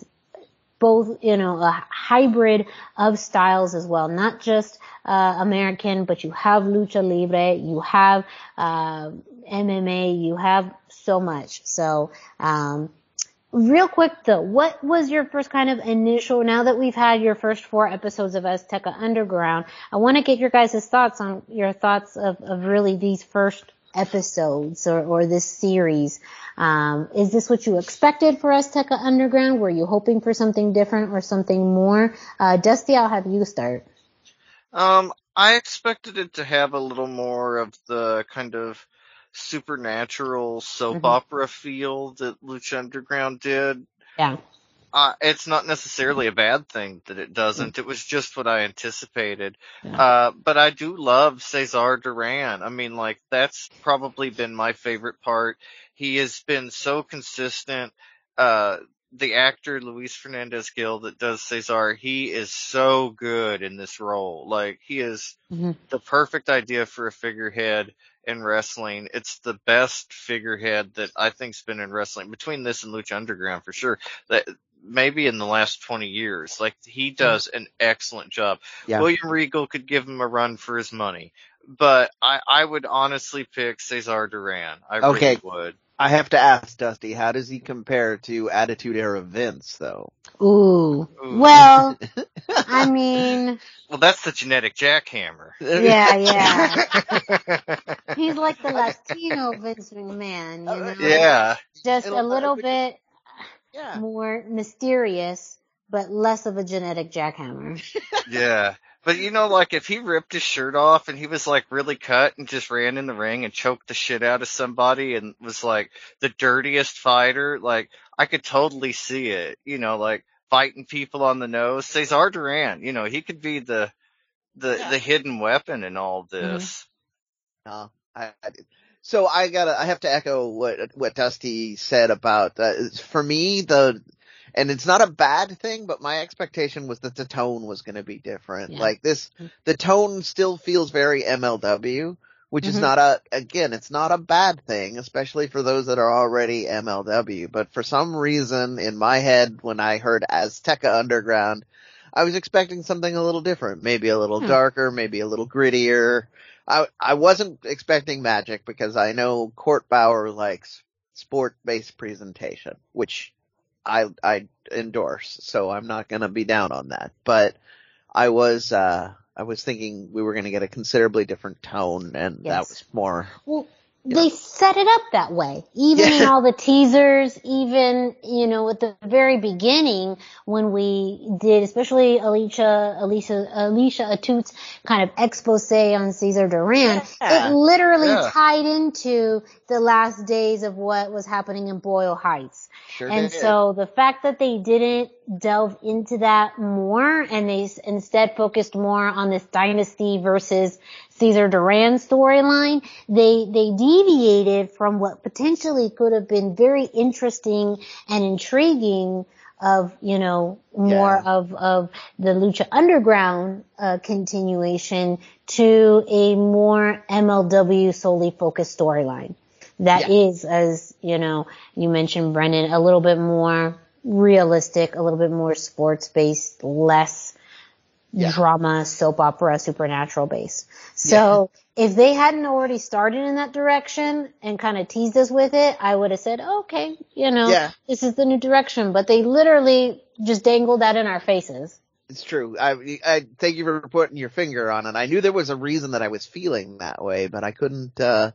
both, you know, a hybrid of styles as well, not just uh, American, but you have lucha libre, you have uh, MMA, you have so much. So, um, real quick though, what was your first kind of initial, now that we've had your first four episodes of Azteca Underground, I want to get your guys' thoughts on your thoughts of, of really these first episodes or, or this series. Um, is this what you expected for Azteca Underground? Were you hoping for something different or something more? Uh, Dusty, I'll have you start. Um, I expected it to have a little more of the kind of supernatural soap Mhm. opera feel that Lucha Underground did. Yeah. Uh, it's not necessarily a bad thing that it doesn't. It was just what I anticipated. Uh, but I do love Cesar Duran. I mean, like, that's probably been my favorite part. He has been so consistent. Uh, the actor Luis Fernandez Gil that does Cesar, he is so good in this role. Like, he is Mhm. the perfect idea for a figurehead in wrestling. It's the best figurehead that I think's been in wrestling between this and Lucha Underground for sure. That maybe in the last 20 years. Like he does an excellent job. Yeah. William Regal could give him a run for his money, but I, I would honestly pick Cesar Duran. I Okay. really would. I have to ask Dusty, how does he compare to Attitude Era Vince though? Ooh. Ooh. Well, I mean, Well, that's the genetic jackhammer. yeah, yeah. He's like the Latino Vince McMahon, you uh, know? yeah. Just a It'll- little bit Yeah. more mysterious, but less of a genetic jackhammer. Yeah. But you know, like if he ripped his shirt off and he was like really cut and just ran in the ring and choked the shit out of somebody and was like the dirtiest fighter, like I could totally see it. You know, like fighting people on the nose. Cesar Duran, you know, he could be the the Yeah. the hidden weapon in all this. No, I, I so I gotta, I have to echo what, what Dusty said about, uh, for me, the, and it's not a bad thing, but my expectation was that the tone was gonna be different. Yeah. Like this, the tone still feels very MLW, which is Mhm. not a, again, it's not a bad thing, especially for those that are already MLW, but for some reason in my head when I heard Azteca Underground, I was expecting something a little different, maybe a little Hmm. darker, maybe a little grittier. I I wasn't expecting magic because I know Court Bauer likes sport based presentation, which I I endorse, so I'm not gonna be down on that. But I was uh I was thinking we were going to get a considerably different tone, and that was more. Well, Yeah. they set it up that way. Even in all the teasers, even, you know, at the very beginning when we did, especially Alicia, Alicia, Alicia Atout's kind of expose on Cesar Duran, Yeah. it literally Yeah. tied into the last days of what was happening in Boyle Heights. Sure And did. so the fact that they didn't delve into that more and they instead focused more on this dynasty versus Cesar Duran storyline, they, they deviated from what potentially could have been very interesting and intriguing of, you know, more Yeah. of, of the Lucha Underground, uh, continuation to a more MLW solely focused storyline. That is, as you know, you mentioned, Brendan, a little bit more realistic, a little bit more sports based, less Yeah. drama, soap opera, supernatural base. So if they hadn't already started in that direction and kind of teased us with it, I would have said, okay, you know, Yeah. this is the new direction. But they literally just dangled that in our faces. It's true. I, I thank you for putting your finger on it. I knew there was a reason that I was feeling that way, but I couldn't. uh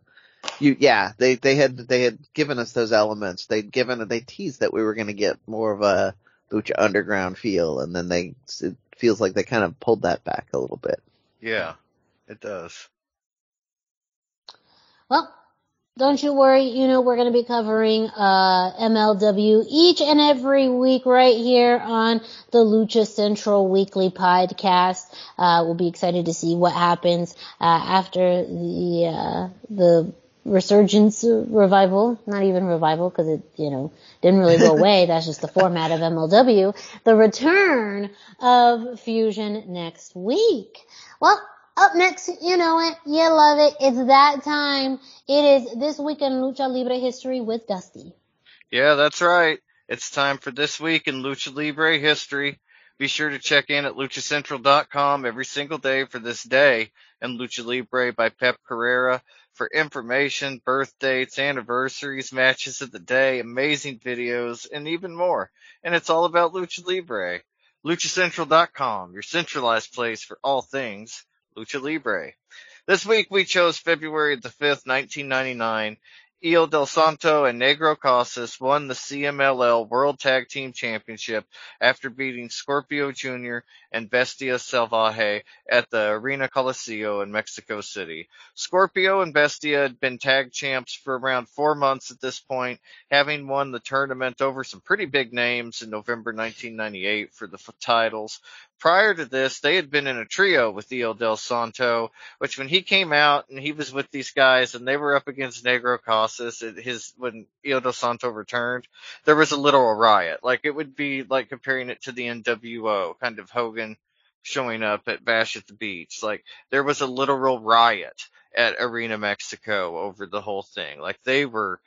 You, yeah, they they had they had given us those elements. They'd given they teased that we were going to get more of a Lucha Underground feel, and then they feels like they kind of pulled that back a little bit. Yeah, it does. Well, don't you worry. You know, we're going to be covering, uh, MLW each and every week right here on the Lucha Central Weekly Podcast. Uh, we'll be excited to see what happens, uh, after the, uh, the resurgence revival, not even revival because it, you know, didn't really go away. That's just the format of MLW. The return of Fusion next week. Well, up next, you know it, you love it. It's that time. It is this week in Lucha Libre history with Dusty. Yeah, that's right. It's time for this week in Lucha Libre history. Be sure to check in at luchacentral.com every single day for this day in Lucha Libre by Pep Carrera for information, birth dates, anniversaries, matches of the day, amazing videos, and even more. And it's all about Lucha Libre. LuchaCentral.com, your centralized place for all things Lucha Libre. This week we chose February the 5th, 1999. Hijo del Santo and Negro Casas won the CMLL World Tag Team Championship after beating Scorpio Jr. and Bestia Salvaje at the Arena Coliseo in Mexico City. Scorpio and Bestia had been tag champs for around four months at this point, having won the tournament over some pretty big names in November 1998 for the f- titles. Prior to this, they had been in a trio with Hijo del Santo, which when he came out and he was with these guys and they were up against Negro Casas, his, when Hijo del Santo returned, there was a literal riot. Like it would be like comparing it to the NWO, kind of Hogan showing up at Bash at the Beach. Like there was a literal riot at Arena Mexico over the whole thing. Like they were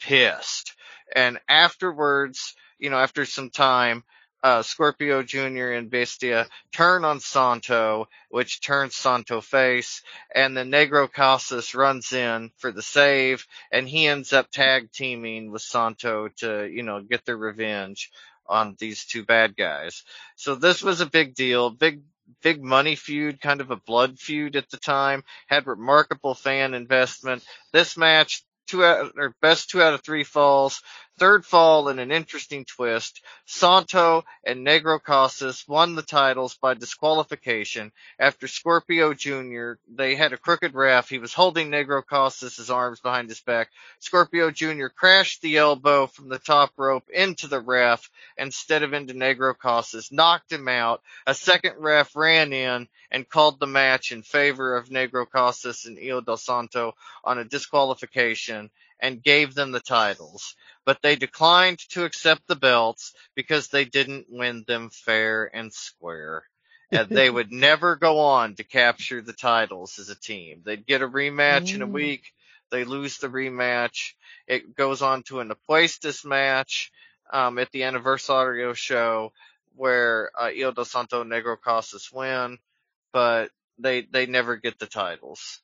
pissed. And afterwards, you know, after some time, uh, Scorpio Jr. and Bestia turn on Santo, which turns Santo face, and the Negro Casas runs in for the save, and he ends up tag teaming with Santo to, you know, get their revenge on these two bad guys. So this was a big deal, big, big money feud, kind of a blood feud at the time, had remarkable fan investment. This match, two out, or best two out of three falls, third fall in an interesting twist. Santo and Negro Casas won the titles by disqualification after Scorpio Jr. They had a crooked ref. He was holding Negro Casas' arms behind his back. Scorpio Jr. crashed the elbow from the top rope into the ref instead of into Negro Casas, knocked him out. A second ref ran in and called the match in favor of Negro Casas and Hijo del Santo on a disqualification and gave them the titles. But they declined to accept the belts because they didn't win them fair and square. And they would never go on to capture the titles as a team. They'd get a rematch in a Mm. week. They lose the rematch. It goes on to an Apuestas match, um, at the Anniversario show where, uh, Il Santo Negro Casas win, but they, they never get the titles.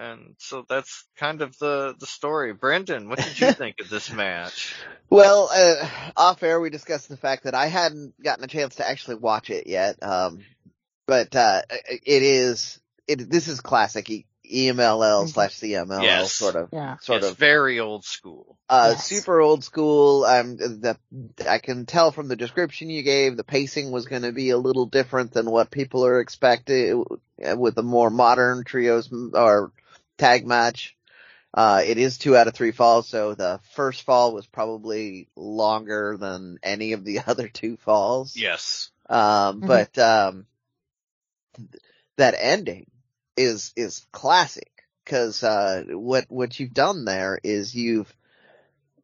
And so that's kind of the, the story. Brendan, what did you think of this match? Well, uh, off air we discussed the fact that I hadn't gotten a chance to actually watch it yet. Um, but uh, it is it. This is classic e- EMLL slash CMLL Yes. sort of Yeah. sort it's of very old school. uh, Yes. super old school. Um, the I can tell from the description you gave, the pacing was going to be a little different than what people are expecting uh, with a more modern trios or tag match. Uh, it is two out of three falls, so the first fall was probably longer than any of the other two falls. Yes. Um, Mhm. but, um, th- that ending is, is classic. Cause, uh, what, what you've done there is you've,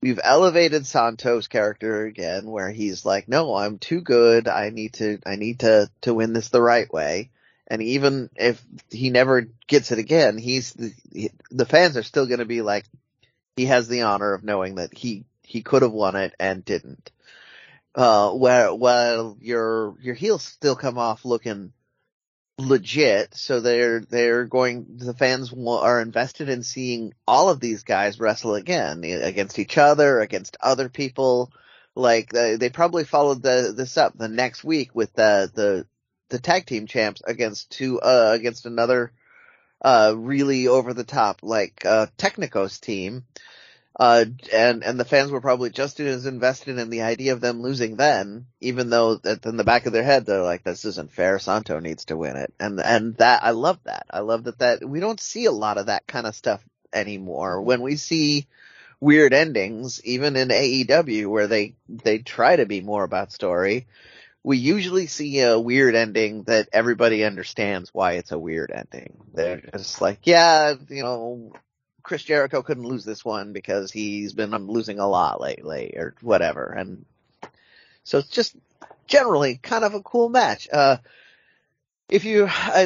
you've elevated Santos' character again, where he's like, no, I'm too good. I need to, I need to, to win this the right way. And even if he never gets it again, he's, the, the fans are still gonna be like, he has the honor of knowing that he, he could have won it and didn't uh, where, while your, your heels still come off looking legit. So they're, they're going, the fans are invested in seeing all of these guys wrestle again against each other, against other people. Like they, they probably followed the, this up the next week with the, the, the tag team champs against two, uh, against another, uh, really over the top, like, uh, Technicos team. Uh, and, and the fans were probably just as invested in the idea of them losing then, even though in the back of their head, they're like, this isn't fair. Santo needs to win it. And, and that, I love that. I love that, that we don't see a lot of that kind of stuff anymore. When we see weird endings, even in AEW where they, they try to be more about story, we usually see a weird ending that everybody understands why it's a weird ending. They're just like, yeah, you know, Chris Jericho couldn't lose this one because he's been losing a lot lately or whatever. And so it's just generally kind of a cool match. Uh, if you, I,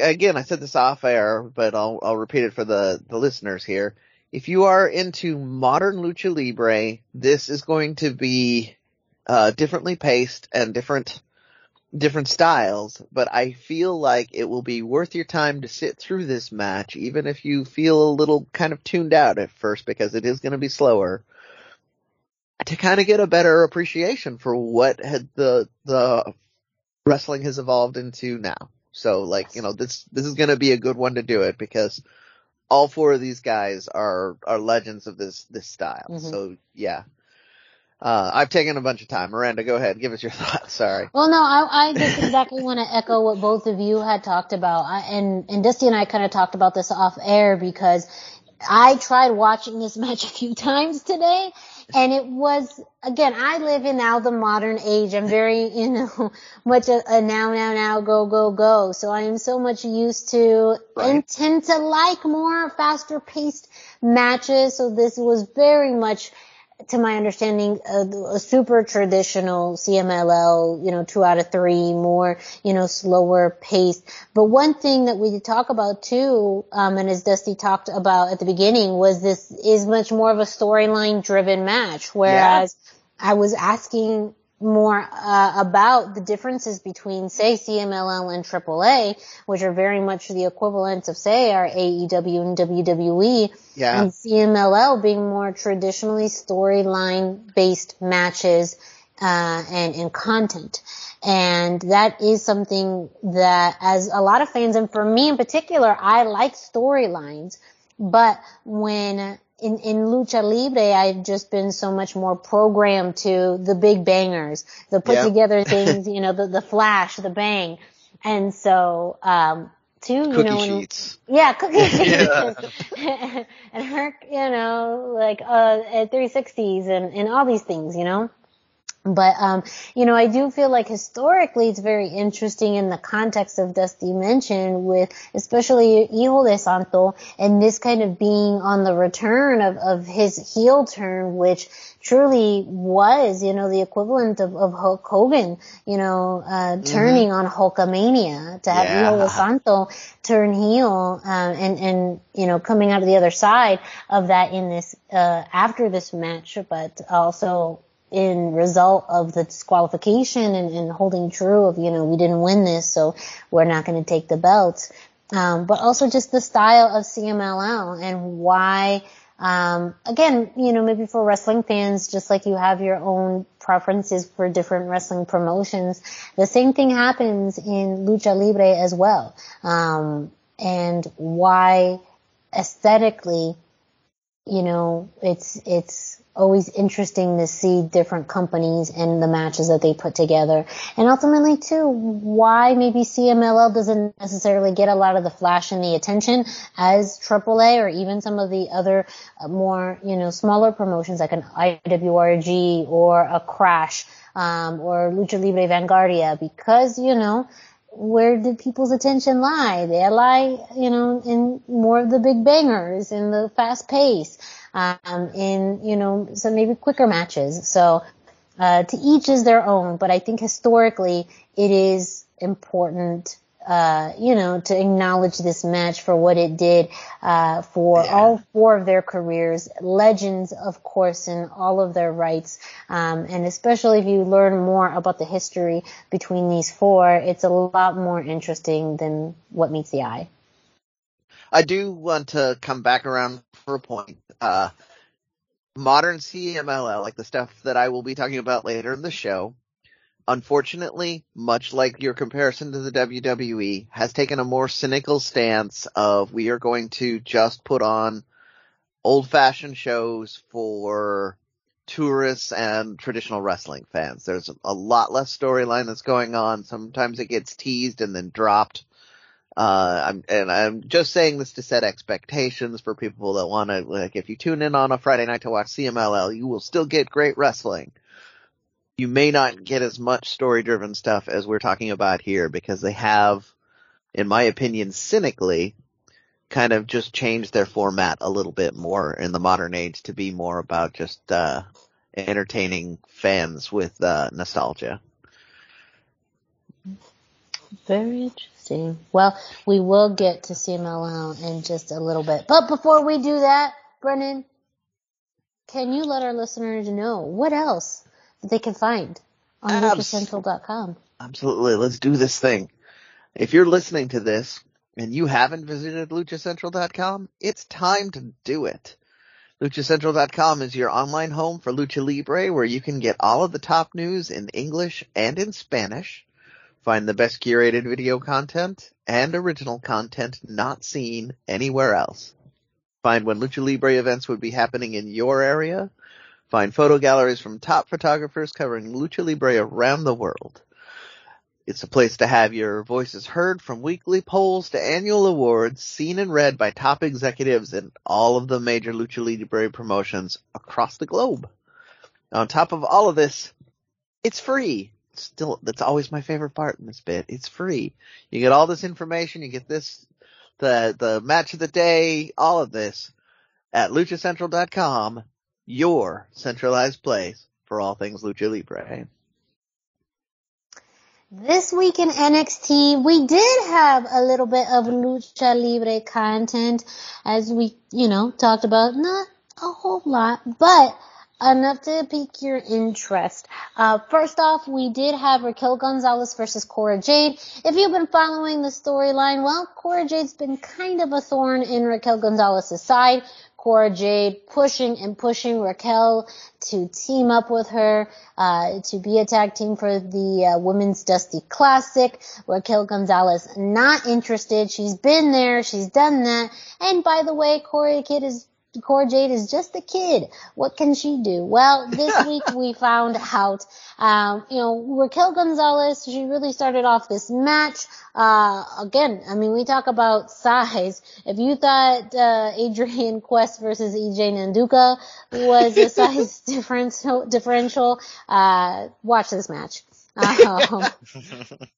again, I said this off air, but I'll, I'll repeat it for the, the listeners here. If you are into modern lucha libre, this is going to be, uh, differently paced and different, different styles, but I feel like it will be worth your time to sit through this match, even if you feel a little kind of tuned out at first because it is going to be slower, to kind of get a better appreciation for what had the, the wrestling has evolved into now. So like, you know, this, this is going to be a good one to do it because all four of these guys are, are legends of this, this style. Mhm. So yeah. Uh, I've taken a bunch of time. Miranda, go ahead. Give us your thoughts. Sorry. Well, no, I, I just exactly want to echo what both of you had talked about. I, and, and Dusty and I kind of talked about this off air because I tried watching this match a few times today and it was, again, I live in now the modern age. I'm very, you know, much a, a now, now, now, go, go, go. So I am so much used to Right. and tend to like more faster paced matches. So this was very much to my understanding, a, a super traditional CMLL, you know, two out of three, more, you know, slower pace. But one thing that we did talk about too, um, and as Dusty talked about at the beginning, was this is much more of a storyline driven match, whereas I was asking more uh, about the differences between, say, CMLL and AAA, which are very much the equivalent of, say, our AEW and WWE, Yeah. and CMLL being more traditionally storyline based matches uh, and and content. And that is something that, as a lot of fans, and for me in particular, I like storylines. But when in, in lucha libre, I've just been so much more programmed to the big bangers, the put Yeah. together things, you know, the, the flash, the bang. And so, um, too, you Cookie know, when, sheets. yeah, cookie Yeah. and her, you know, like uh at 360s and and all these things, you know. But um, you know, I do feel like historically it's very interesting in the context of Dusty mentioned with especially Hijo de Santo and this kind of being on the return of, of his heel turn, which truly was, you know, the equivalent of, of Hulk Hogan, you know, uh, turning on Hulkamania to have Hijo Yeah. de Santo turn heel, um, and, and, you know, coming out of the other side of that in this, uh, after this match, but also in result of the disqualification and, and holding true of, you know, we didn't win this, so we're not going to take the belts. Um, but also just the style of CMLL and why um, again, you know, maybe for wrestling fans, just like you have your own preferences for different wrestling promotions, the same thing happens in lucha libre as well. Um, and why aesthetically, you know, it's it's always interesting to see different companies and the matches that they put together. And ultimately too, why maybe CMLL doesn't necessarily get a lot of the flash and the attention as AAA or even some of the other uh, more, you know, smaller promotions like an IWRG or a Crash, um, or Lucha Libre Vanguardia because, you know, where did people's attention lie? They lie, you know, in more of the big bangers, in the fast pace um, in you know some maybe quicker matches. So uh, to each is their own, but I think historically it is important. Uh, you know, to acknowledge this match for what it did uh, for yeah. all four of their careers, legends, of course, in all of their rights, um, and especially if you learn more about the history between these four, it's a lot more interesting than what meets the eye. I do want to come back around for a point uh, modern CMLL, like the stuff that I will be talking about later in the show, unfortunately, much like your comparison to the WWE, has taken a more cynical stance of we are going to just put on old fashioned shows for tourists and traditional wrestling fans. There's a lot less storyline that's going on. Sometimes it gets teased and then dropped. Uh, I'm, and I'm just saying this to set expectations for people that want to, like, if you tune in on a Friday night to watch CMLL, you will still get great wrestling. You may not get as much story driven stuff as we're talking about here because they have, in my opinion, cynically, kind of just changed their format a little bit more in the modern age to be more about just, uh, entertaining fans with, uh, nostalgia. Very interesting. Well, we will get to CMLL in just a little bit. But before we do that, Brendan, can you let our listeners know what else that they can find on LuchaCentral.com? Absolutely. Let's do this thing. If you're listening to this and you haven't visited LuchaCentral.com, it's time to do it. LuchaCentral.com is your online home for Lucha Libre where you can get all of the top news in English and in Spanish Find the best curated video content and original content not seen anywhere else. Find when Lucha Libre events would be happening in your area. Find photo galleries from top photographers covering Lucha Libre around the world. It's a place to have your voices heard from weekly polls to annual awards seen and read by top executives in all of the major Lucha Libre promotions across the globe. On top of all of this, it's free still that's always my favorite part in this bit. It's free. You get all this information, you get this the the match of the day, all of this at luchacentral.com, your centralized place for all things lucha libre. This week in NXT, we did have a little bit of lucha libre content as we, you know, talked about not a whole lot, but enough to pique your interest. Uh, first off, we did have Raquel Gonzalez versus Cora Jade. If you've been following the storyline, well, Cora Jade's been kind of a thorn in Raquel Gonzalez's side. Cora Jade pushing and pushing Raquel to team up with her, uh, to be a tag team for the uh, Women's Dusty Classic. Raquel Gonzalez not interested. She's been there. She's done that. And by the way, Cora Kid is Cora Jade is just a kid. What can she do? Well, this week we found out, um, you know, Raquel Gonzalez, she really started off this match. Uh, again, I mean, we talk about size. If you thought, uh, Adrian Quest versus EJ Nduka was a size differential, differential, uh, watch this match. Um,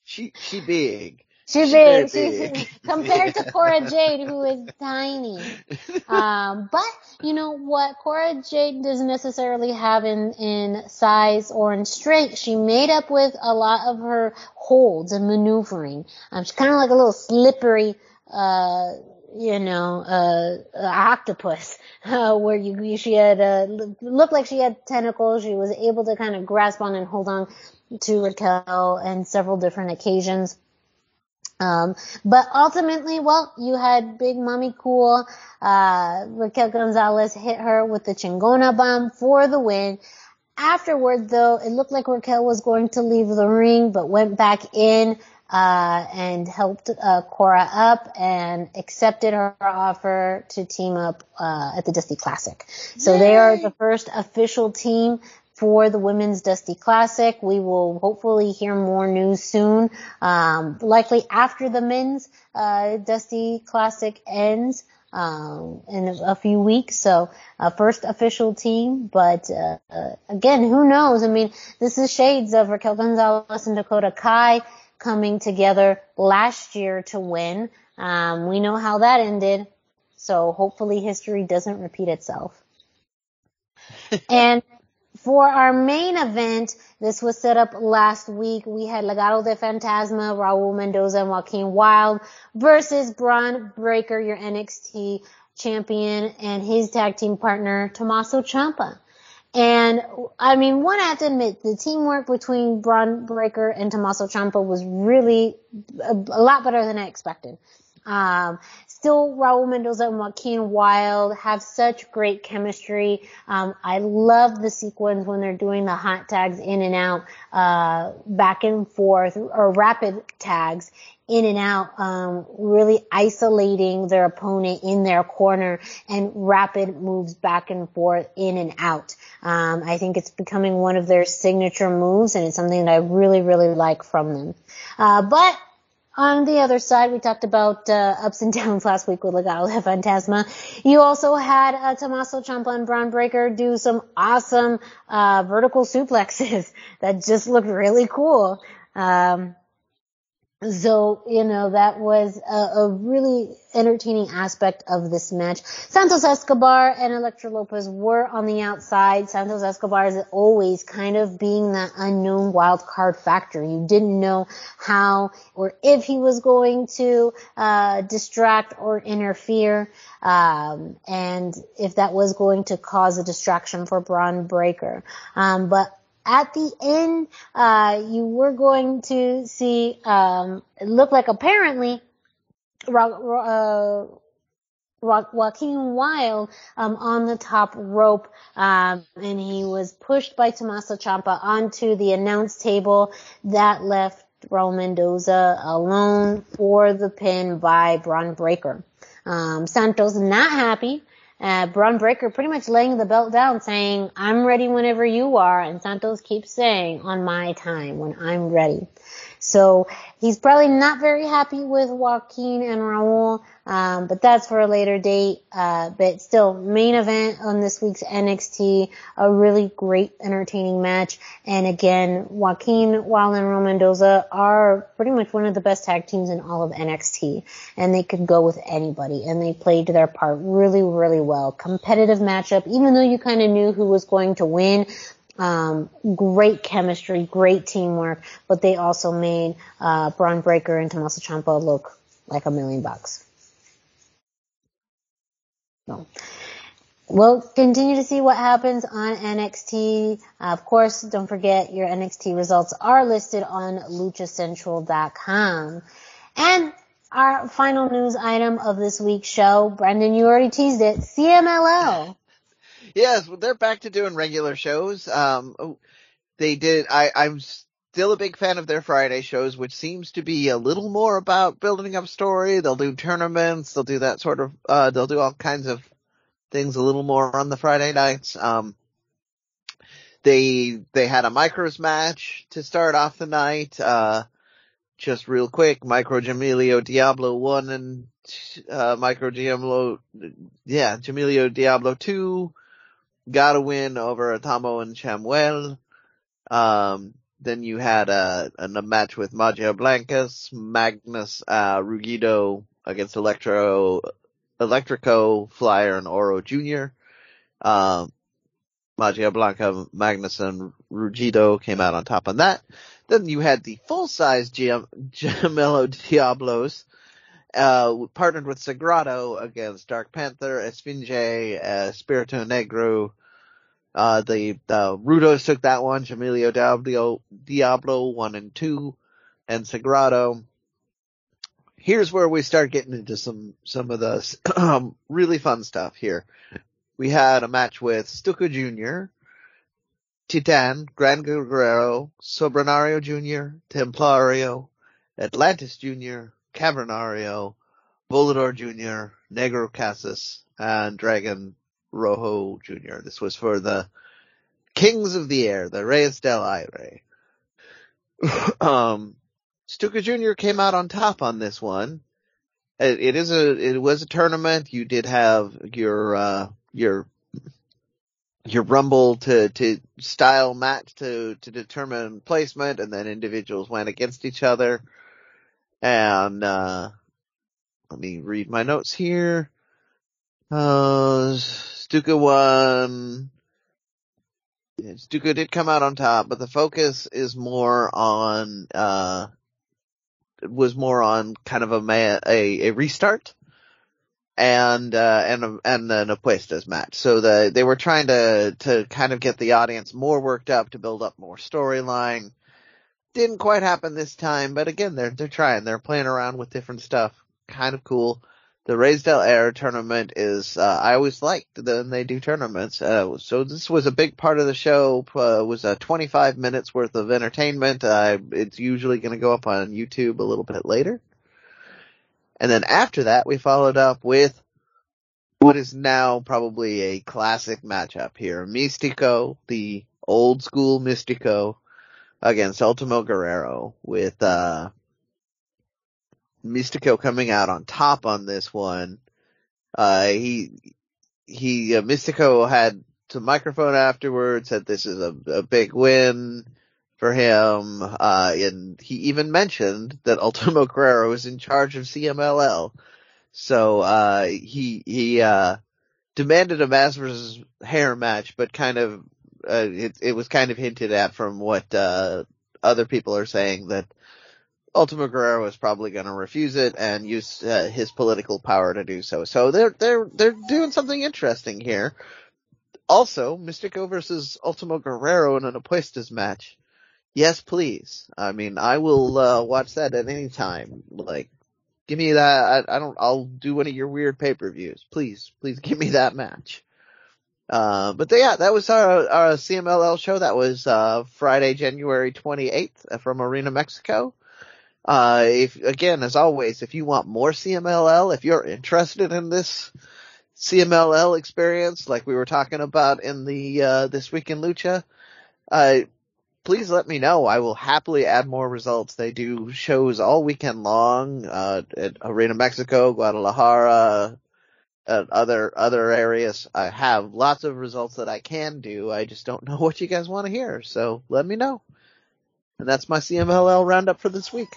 she, she big. She's big. She's compared to Cora Jade, who is tiny. Um, but you know what Cora Jade doesn't necessarily have in in size or in strength. She made up with a lot of her holds and maneuvering. Um, she's kind of like a little slippery. Uh, you know, uh, octopus, uh, where you, she had, uh, looked like she had tentacles. She was able to kind of grasp on and hold on to Raquel and several different occasions. Um, but ultimately, well, you had Big Mami Cool, uh, Raquel Gonzalez hit her with the Chingona bomb for the win. Afterward, though, it looked like Raquel was going to leave the ring, but went back in, uh, and helped, uh, Cora up and accepted her offer to team up, uh, at the Dusty Classic. So Yay. they are the first official team for the Women's Dusty Classic. We will hopefully hear more news soon, um, likely after the Men's uh, Dusty Classic ends um, in a few weeks. So uh, first official team, but uh, uh, again, who knows? I mean, this is shades of Raquel Gonzalez and Dakota Kai coming together last year to win. Um, we know how that ended, so hopefully history doesn't repeat itself. and for our main event, this was set up last week. We had Legado de Fantasma, Raul Mendoza, and Joaquin Wilde versus Bron Breakker, your NXT champion, and his tag team partner, Tommaso Ciampa. And I mean, one I have to admit, the teamwork between Bron Breakker and Tommaso Ciampa was really a, a lot better than I expected. Um, still Raul Mendoza and Joaquin Wilde have such great chemistry. Um, I love the sequence when they're doing the hot tags in and out, uh, back and forth or rapid tags in and out, um, really isolating their opponent in their corner and rapid moves back and forth in and out. Um, I think it's becoming one of their signature moves and it's something that I really, really like from them. Uh, but on the other side, we talked about uh, ups and downs last week with Legado Fantasma. You also had uh, Tommaso Ciampa and Bron Breakker do some awesome uh, vertical suplexes that just looked really cool. Um, so, you know, that was a, a, really entertaining aspect of this match. Santos Escobar and Elektra Lopez were on the outside. Santos Escobar is always kind of being that unknown wild card factor. You didn't know how or if he was going to, uh, distract or interfere, um, and if that was going to cause a distraction for Bron Breakker. Um, but at the end, uh, you were going to see, um, it looked like apparently, uh, Joaquin Wilde um, on the top rope, um, and he was pushed by Tommaso Ciampa onto the announce table. That left Raul Mendoza alone for the pin by Bron Breakker. Um, Santos not happy uh, Bron Breakker pretty much laying the belt down saying, I'm ready whenever you are. And Santos keeps saying, on my time, when I'm ready. So he's probably not very happy with Joaquin and Raul, um, but that's for a later date. Uh, but still, main event on this week's NXT, a really great, entertaining match. And again, Joaquin, Wilde, and Raul Mendoza are pretty much one of the best tag teams in all of NXT, and they could go with anybody. And they played their part really, really well. Competitive matchup, even though you kind of knew who was going to win. Um, great chemistry, great teamwork, but they also made uh, Bron Breakker and Tommaso Ciampa look like a million bucks. We'll continue to see what happens on NXT. Uh, of course, don't forget your NXT results are listed on luchacentral.com. And our final news item of this week's show, Brendan, you already teased it, CMLL. Yes, they're back to doing regular shows. Um, oh, they did. I, I'm still a big fan of their Friday shows, which seems to be a little more about building up story. They'll do tournaments. They'll do that sort of. Uh, they'll do all kinds of things a little more on the Friday nights. Um, they they had a micros match to start off the night. Uh, just real quick, Micro Gemelo Diablo one and uh, Micro Diablo, yeah, Gemelo Diablo two got a win over Atomo and Chamuel. Um, then you had a, a match with Magia Blancas, Magnus, uh, Rugido against Electro, Electrico, Flyer, and Oro Jr. Um, Magia Blanca, Magnus, and Rugido came out on top on that. Then you had the full-size Gemelo Diablos, uh, partnered with Sagrado against Dark Panther, Esfinge, uh, Espiritu Negro. Uh, the, the Rudos took that one, Gemelo Diablo, Diablo 1 and 2, and Sagrado here's where we start getting into some some of the um, really fun stuff here. We had a match with Stuka Jr., Titan, Gran Guerrero, Soberano Jr., Templario, Atlantis Jr., Cavernario, Volador Jr., Negro Casas, and Dragon Rojo Jr. This was for the Kings of the Air, the Reyes del Aire. um, Stuka Jr. came out on top on this one. It, it is a, it was a tournament. You did have your, uh, your, your rumble to, to style match to, to determine placement and then individuals went against each other. And, uh, let me read my notes here. Uh, Stuka won. Stuka did come out on top, but the focus is more on, uh, was more on kind of a a, a restart and uh, and a, and an Apuestas match. So the they were trying to to kind of get the audience more worked up to build up more storyline. Didn't quite happen this time, but again they're they're trying. They're playing around with different stuff. Kind of cool. The Reyes Air tournament is uh, I always liked when they do tournaments. Uh, so this was a big part of the show. Uh, was a 25 minutes worth of entertainment. Uh, it's usually going to go up on YouTube a little bit later. And then after that, we followed up with what is now probably a classic matchup here. Mistico, the old school Mistico, against Ultimo Guerrero with, uh, Mistico coming out on top on this one. Uh, he, he, uh, Mistico had some microphone afterwards, said this is a, a big win for him, uh, and he even mentioned that Ultimo Guerrero is in charge of CMLL. So, uh, he, he, uh, demanded a mask versus hair match, but kind of, uh, it, it was kind of hinted at from what, uh, other people are saying that Ultimo Guerrero is probably going to refuse it and use uh, his political power to do so. So they're they're they're doing something interesting here. Also, Mistico versus Ultimo Guerrero in an Apuestas match. Yes, please. I mean, I will uh, watch that at any time. Like, give me that. I, I don't. I'll do one of your weird pay per views. Please, please give me that match. Uh, but yeah, that was our, our CMLL show. That was, uh, Friday, January 28th from Arena Mexico. Uh, if, again, as always, if you want more CMLL, if you're interested in this CMLL experience, like we were talking about in the, uh, this week in Lucha, uh, please let me know. I will happily add more results. They do shows all weekend long, uh, at Arena Mexico, Guadalajara, uh, other other areas. I have lots of results that I can do. I just don't know what you guys want to hear. So let me know. And that's my CMLL roundup for this week.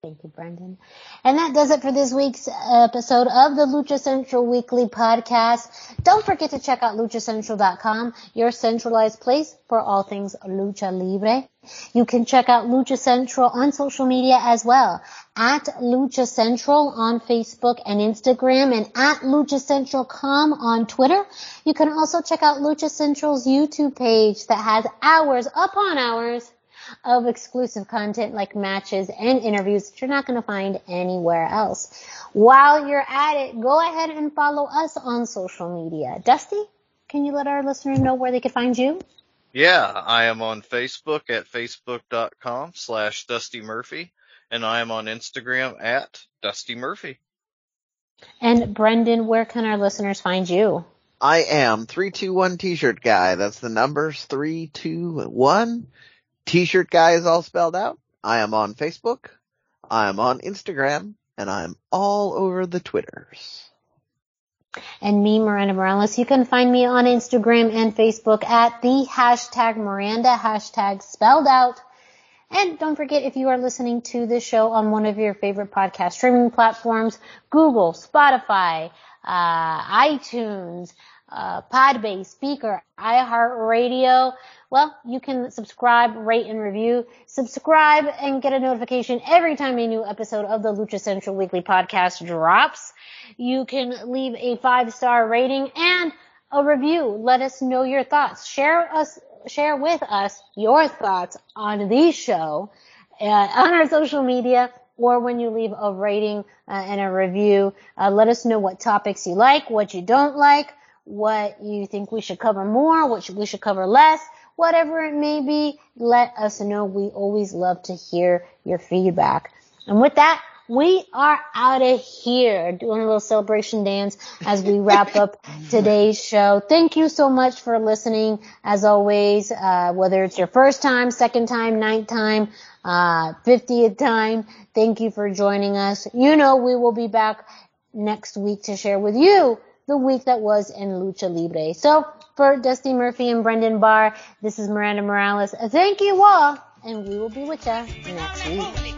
Thank you, Brendan. And that does it for this week's episode of the Lucha Central Weekly Podcast. Don't forget to check out luchacentral.com, your centralized place for all things Lucha Libre. You can check out Lucha Central on social media as well, at Lucha Central on Facebook and Instagram, and at Lucha Central.com on Twitter. You can also check out Lucha Central's YouTube page that has hours upon hours of exclusive content like matches and interviews that you're not going to find anywhere else. While you're at it, go ahead and follow us on social media. Dusty, can you let our listeners know where they can find you? Yeah, I am on Facebook at facebook.com slash Dusty Murphy, and I am on Instagram at Dusty Murphy. And Brendan, where can our listeners find you? I am 321 t-shirt guy. That's the numbers 321. T-shirt guy is all spelled out. I am on Facebook. I am on Instagram and I'm all over the Twitters. And me, Miranda Morales, you can find me on Instagram and Facebook at the hashtag Miranda, hashtag spelled out. And don't forget, if you are listening to this show on one of your favorite podcast streaming platforms, Google, Spotify, uh, iTunes, uh, Podbean, Spreaker, iHeartRadio, well, you can subscribe, rate, and review. Subscribe and get a notification every time a new episode of the Lucha Central Weekly Podcast drops. You can leave a five star rating and a review. Let us know your thoughts. Share us, share with us your thoughts on the show uh, on our social media or when you leave a rating uh, and a review. Uh, let us know what topics you like, what you don't like, what you think we should cover more, what we should cover less, whatever it may be. Let us know. We always love to hear your feedback. And with that, we are out of here doing a little celebration dance as we wrap up today's show. Thank you so much for listening. As always, uh, whether it's your first time, second time, ninth time, uh, 50th time, thank you for joining us. You know, we will be back next week to share with you the week that was in Lucha Libre. So for Dusty Murphy and Brendan Barr, this is Miranda Morales. Thank you all, and we will be with you next week.